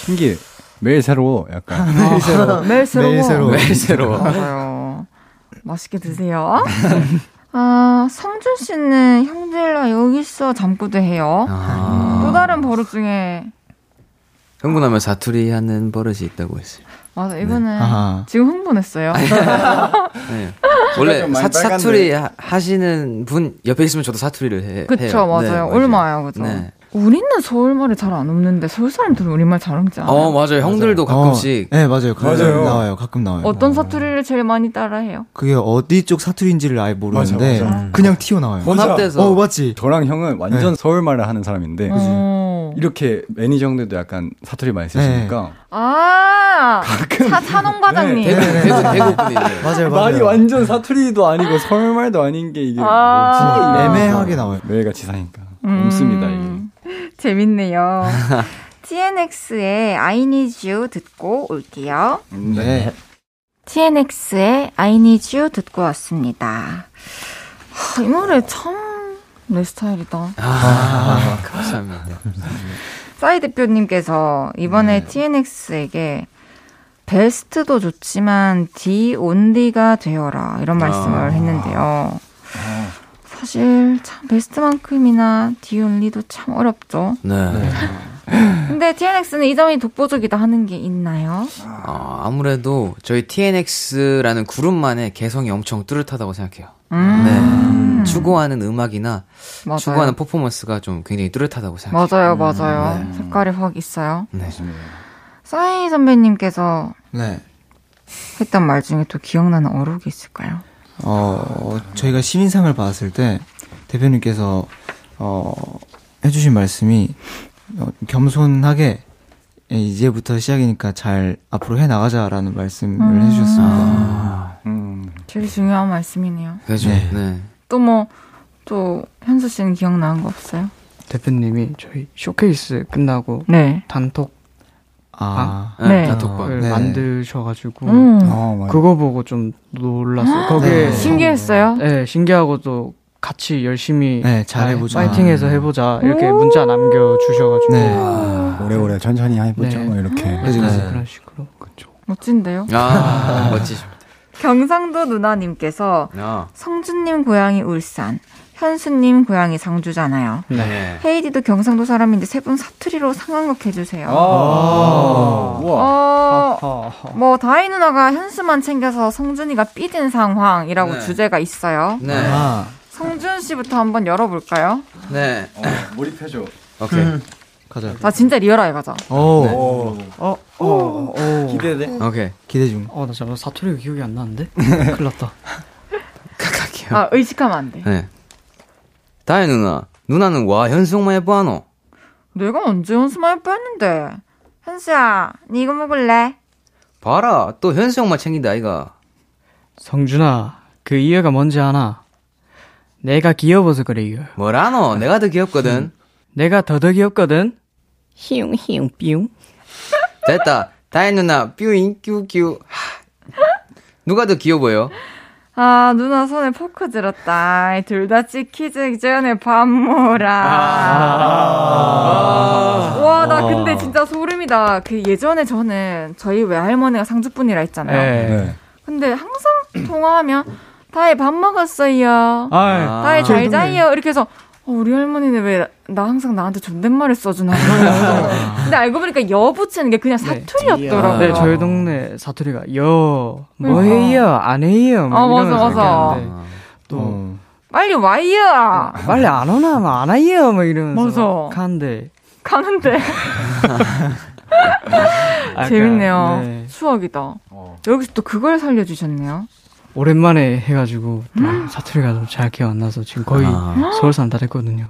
신기해. 매일 새로워 약간. 매일 새로워. 매일 새로워. 매일 새로워. 매일 새로워. 맞아요. 맛있게 드세요. <laughs> 아, 성준 씨는 형들과 여기서 잠꼬대 해요. 아. 또 다른 버릇 중에 흥분하면 사투리 하는 버릇이 있다고 했어요. 맞아 이거는 아하. 지금 흥분했어요. <laughs> 네. <laughs> 원래 사. 사투리 하- 하시는 분 옆에 있으면 저도 사투리를 해, 그쵸 해요. 맞아요. 네, 얼마요 그죠? 네. 우리는 서울말이 잘 안 없는데 서울 사람들은 우리말 잘 없지 않아요? 어 맞아요. 형들도 가끔씩 어, 네, 맞아요. 가끔 맞아요. 나와요. 가끔 나와요. 어떤 사투리를 제일 많이 따라해요? 그게 어디 쪽 사투리인지를 아예 모르는데 맞아, 맞아. 그냥 튀어 나와요. 혼합돼서 어, 맞지? 저랑 형은 완전 서울말을 하는 사람인데 어. 이렇게 매니저 형들도 약간 사투리 많이 쓰시니까 아 차, 찬홍 과장님. 네, 네, 네. 대구 대구 분이네. 맞아요, <laughs> 맞아요. 말이 완전 사투리도 아니고 서울말도 아닌 게 이게 아. 뭐지? 애매하게 나와요. 매일같이 사니까 음. 없습니다 이게. <laughs> 재밌네요. <laughs> TNX의 I Need You 듣고 올게요. 네. TNX의 I Need You 듣고 왔습니다. 하, 이 노래 참 내 스타일이다. 아, 감사합니다. 싸이 대표님께서 이번에 TNX에게 베스트도 좋지만 D 온리가 되어라 이런 말씀을 했는데요. 사실 참 베스트만큼이나 D 온리도 참 어렵죠. 네. 근데 TNX는 이 점이 독보적이다 하는 게 있나요? 어, 아무래도 저희 TNX라는 그룹만의 개성이 엄청 뚜렷하다고 생각해요. 음. 네. 추구하는 음악이나 맞아요. 추구하는 퍼포먼스가 좀 굉장히 뚜렷하다고 생각해요. 맞아요, 맞아요. 네. 색깔이 확 있어요. 네. 싸이 선배님께서 네. 했던 말 중에 또 기억나는 어록이 있을까요? 어, 저희가 신인상을 받았을 때 대표님께서 어, 해주신 말씀이 어, 겸손하게 예, 이제부터 시작이니까 잘 앞으로 해 나가자라는 말씀을 음. 해주셨습니다. 음. 제일 중요한 말씀이네요. 그죠. 네. 네. 또 뭐, 또, 현수 씨는 기억나는 거 없어요? 대표님이 저희 쇼케이스 끝나고 네. 단톡 아, 네. 네. 단톡방. 을 네. 만드셔가지고 음. 어, 맞아. 그거 보고 좀 놀랐어요. 거기에 네. 신기했어요? 네, 신기하고 또 같이 열심히 네, 잘해보자. 파이팅해서 해보자 이렇게 오. 문자 남겨 주셔가지고 네. 오래오래 천천히 해보죠 네. 뭐 이렇게. 네. 네. 그런 식으로 멋진데요? 아, 멋지십니다. 경상도 누나님께서 아, 성준님 고향이 울산, 현수님 고향이 상주잖아요. 네. 헤이디도 경상도 사람인데 세 분 사투리로 상황극 해주세요. 아. 우와. 어, 뭐 다희 누나가 현수만 챙겨서 성준이가 삐진 상황이라고 네. 주제가 있어요. 네. 아, 성준 씨부터 한번 열어볼까요? 네. 어, 몰입해줘. 오케이. 가자. 자 진짜 리얼하게 가자. 오, 오. 어, 어, 어. 기대돼. 오케이. 기대 중. 어, 나 잠깐 사투리가 기억이 안 나는데? <laughs> 큰일 났다. <laughs> 아 의식하면 안 돼. 네. 다혜 누나. 누나는 와 현수만 해봐노. 내가 언제 연습만 뺐는데? 현수야, 니 이거 먹을래? 봐라. 또 현수 형만 챙긴다 아이가. 성준아, 그 이유가 뭔지 아나? 내가 귀여워서 그래, 이거. 뭐라노? 내가 더 귀엽거든. <laughs> 내가 더더 귀엽거든? 히웅, 히웅, 삐용. 됐다. 다혜 누나 뀨뀨. 하. 누가 더 귀여워 보여? 아, 누나 손에 포크 들었다. 둘 다 찍히기 전에 밥 먹어라. 와, 나 근데 진짜 소름이다. 그 예전에 저는 저희 외할머니가 상주분이라 했잖아요. 네. 네. 근데 항상 <clears throat> 통화하면 다혜 밥 먹었어요. 아, 다혜 잘 자요. 이렇게 해서 어, 우리 할머니는 왜 나 항상 나한테 존댓말을 써주나 그러면서 근데 알고 보니까 여 붙이는 게 그냥 사투리였더라고요. 네, 저희 동네 사투리가 여, 뭐 그러니까. 해요, 안 해요. 뭐 아, 맞아, 맞아. 하는데 또 어. 빨리 와요. 빨리 안 오나, 뭐안 와요, 뭐 이러면서 맞아. 가는데 가는데 <laughs> 재밌네요. 네. 추억이다. 여기서 또 그걸 살려주셨네요. 오랜만에 해가지고 또 사투리가 좀 잘 기억 안 나서 지금 거의 아. 서울 사람 다 됐거든요.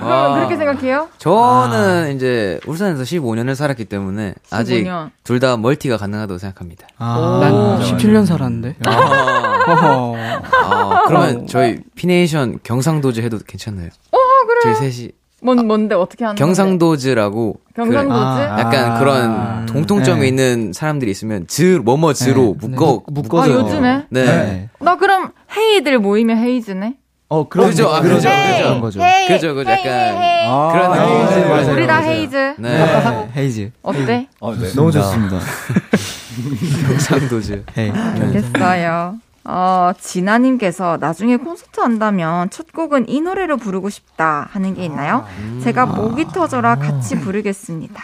그럼 그렇게 생각해요? 저는 이제 울산에서 15년을 살았기 때문에 아직 15년. 둘다 멀티가 가능하다고 생각합니다. 난 17년 살았는데. 아, <laughs> 아, 그러면 저희 피네이션 경상도즈 해도 괜찮나요? 어 그래. 저희 셋이 뭔 뭔데 어떻게 하는? 경상도즈라고 경상도즈? 그 약간 아. 그런 공통점이 네. 있는 사람들이 있으면 즈 뭐뭐 즈로 네. 묶어 묶어서. 아 요즘에? 네. 네. 나 그럼 헤이들 모이면 헤이즈네. 어, 그런 그죠, 아, 그죠, 그런. 거죠. 그죠, 그죠. 약간 아, 그런 느낌이지. 맞아요, 네. 우리 다. 헤이즈. 네. <laughs> 헤이즈. 어때? 어, 네. 너무 좋습니다. <laughs> 경상도즈. 헤이. 알겠어요. 어, 진아님께서 나중에 콘서트 한다면 첫 곡은 이 노래로 부르고 싶다 하는 게 있나요? 제가 목이 터져라 같이 부르겠습니다.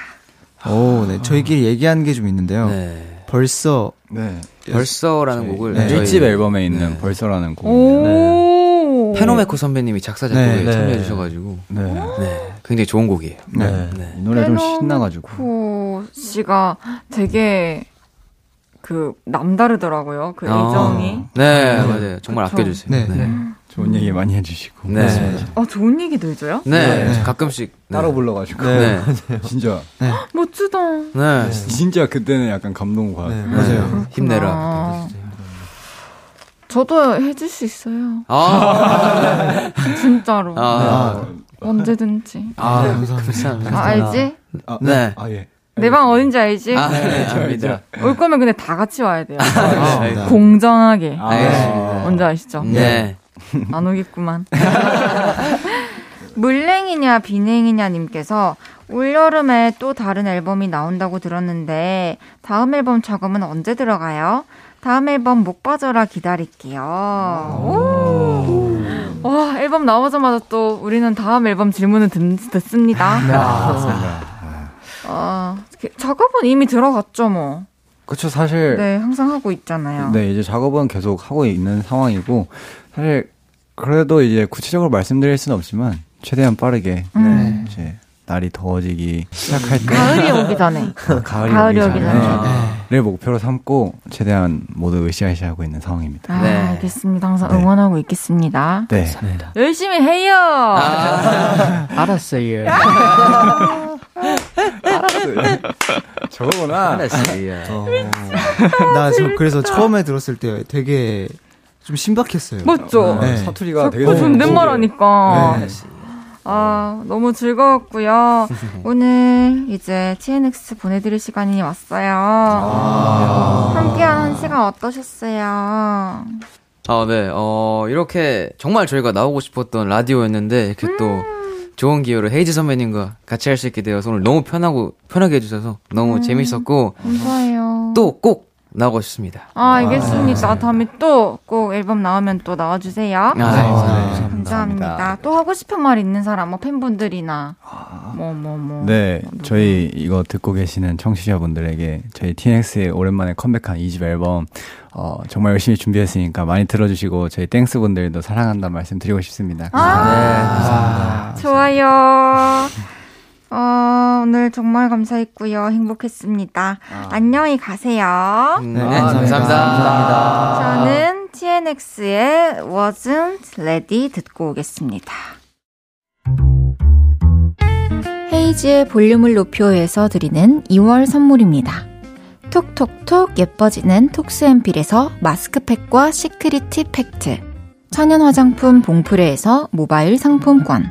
오, 네. 저희끼리 얘기한 게 좀 있는데요. 네. 벌써 네. 벌써라는 곡을 네. 저희 1집 앨범에 있는 네. 벌써라는 곡인데 오. 페노메코 선배님이 작사 작곡에 네. 참여해 주셔가지고 네. 네 굉장히 좋은 곡이에요. 네. 네. 이 노래 좀 신나가지고 코 씨가 되게 그 남다르더라고요. 그 아, 애정이. 네, 맞아요. 정말 그쵸. 아껴주세요. 네. 네. 좋은 얘기 많이 해주시고 네. 어, 좋은 얘기도 해줘요? 네, 네. 가끔씩 네. 따로 불러가지고 네. 진짜 멋지다. 네. 진짜 그때는 약간 감동 받았어요. 네, 맞아요. 힘내라. 아, 저도 해줄 수 있어요. 아, <laughs> 진짜로. 아, 언제든지. 아, 네, 감사합니다. 감사합니다. 아, 알지? 아, 네. 아 예. 내 방 어딘지 알지? 아, 네, 압니다. 올 거면 근데 다 같이 와야 돼요. 알겠습니다. 공정하게. 아, 알겠습니다. 뭔지 아시죠? 네. 안 오겠구만. <laughs> 물냉이냐 비냉이냐 님께서 올여름에 또 다른 앨범이 나온다고 들었는데 다음 앨범 작업은 언제 들어가요? 다음 앨범 목 빠져라 기다릴게요. 오. 와 앨범 나오자마자 또 우리는 다음 앨범 질문을 듣, 듣습니다. 아, 그 작업은 이미 들어갔죠 뭐. 그쵸 사실 네 항상 하고 있잖아요. 네, 이제 작업은 계속 하고 있는 상황이고, 사실, 그래도 이제 구체적으로 말씀드릴 수는 없지만, 최대한 빠르게, 음. 이제, 날이 더워지기 시작할 때, 가을이 오기 전에. 어, 가을이, 가을이 오기 전에, 전에. 를 목표로 삼고, 최대한 모두 으쌰으쌰 하고 있는 상황입니다. 아, 네. 알겠습니다. 항상 네. 응원하고 있겠습니다. 네. 열심히 해요. 아, <laughs> 알았어요. <laughs> <laughs> 저거구나. 알았어요. 어, 나 지금 그래서 처음에 들었을 때 되게 좀 신박했어요. 맞죠? 네. 사투리가 되게 자꾸 존댓말 하니까. 네. 아, 너무 즐거웠고요. <laughs> 오늘 이제 TNX 보내드릴 시간이 왔어요. 함께한 한 시간 어떠셨어요? 아, 네. 어, 이렇게 정말 저희가 나오고 싶었던 라디오였는데 이렇게 또 음. 좋은 기회로 헤이즈 선배님과 같이 할 수 있게 되어서 오늘 너무 편하고 편하게 해주셔서 너무 재밌었고 감사해요. 또 꼭 나오고 싶습니다. 아, 알겠습니다. 다음에 또 꼭 앨범 나오면 또 나와주세요. 아, 감사합니다. 감사합니다. 또 하고 싶은 말 있는 사람, 뭐 팬분들이나, 뭐, 뭐, 뭐. 네, 저희 이거 듣고 계시는 청취자분들에게 저희 TNX의 오랜만에 컴백한 2집 앨범 어, 정말 열심히 준비했으니까 많이 들어주시고 저희 땡스 분들도 사랑한다 말씀 드리고 싶습니다. 아, 좋아요. 어, 오늘 정말 감사했고요. 행복했습니다. 안녕히 가세요. 네, 감사합니다. 감사합니다. 저는 TNX의 Wasn't Ready 듣고 오겠습니다. 헤이즈의 볼륨을 높여요에서 드리는 2월 선물입니다. 톡톡톡 예뻐지는 톡스앰필에서 마스크팩과 시크릿 티 팩트 천연 화장품 봉프레에서 모바일 상품권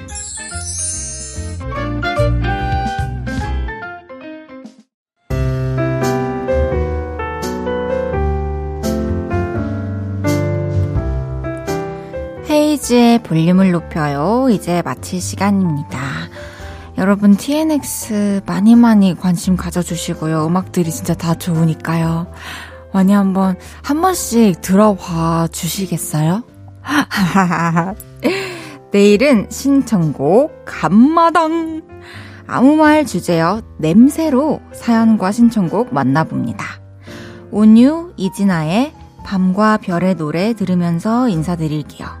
헤이즈의 볼륨을 높여요. 이제 마칠 시간입니다. 여러분 TNX 많이 많이 관심 가져주시고요. 음악들이 진짜 다 좋으니까요. 많이 한번 한 번씩 들어봐 주시겠어요? <laughs> 내일은 신청곡 간마당 아무 말 주제요 냄새로 사연과 신청곡 만나봅니다. 온유 이진아의 밤과 별의 노래 들으면서 인사드릴게요.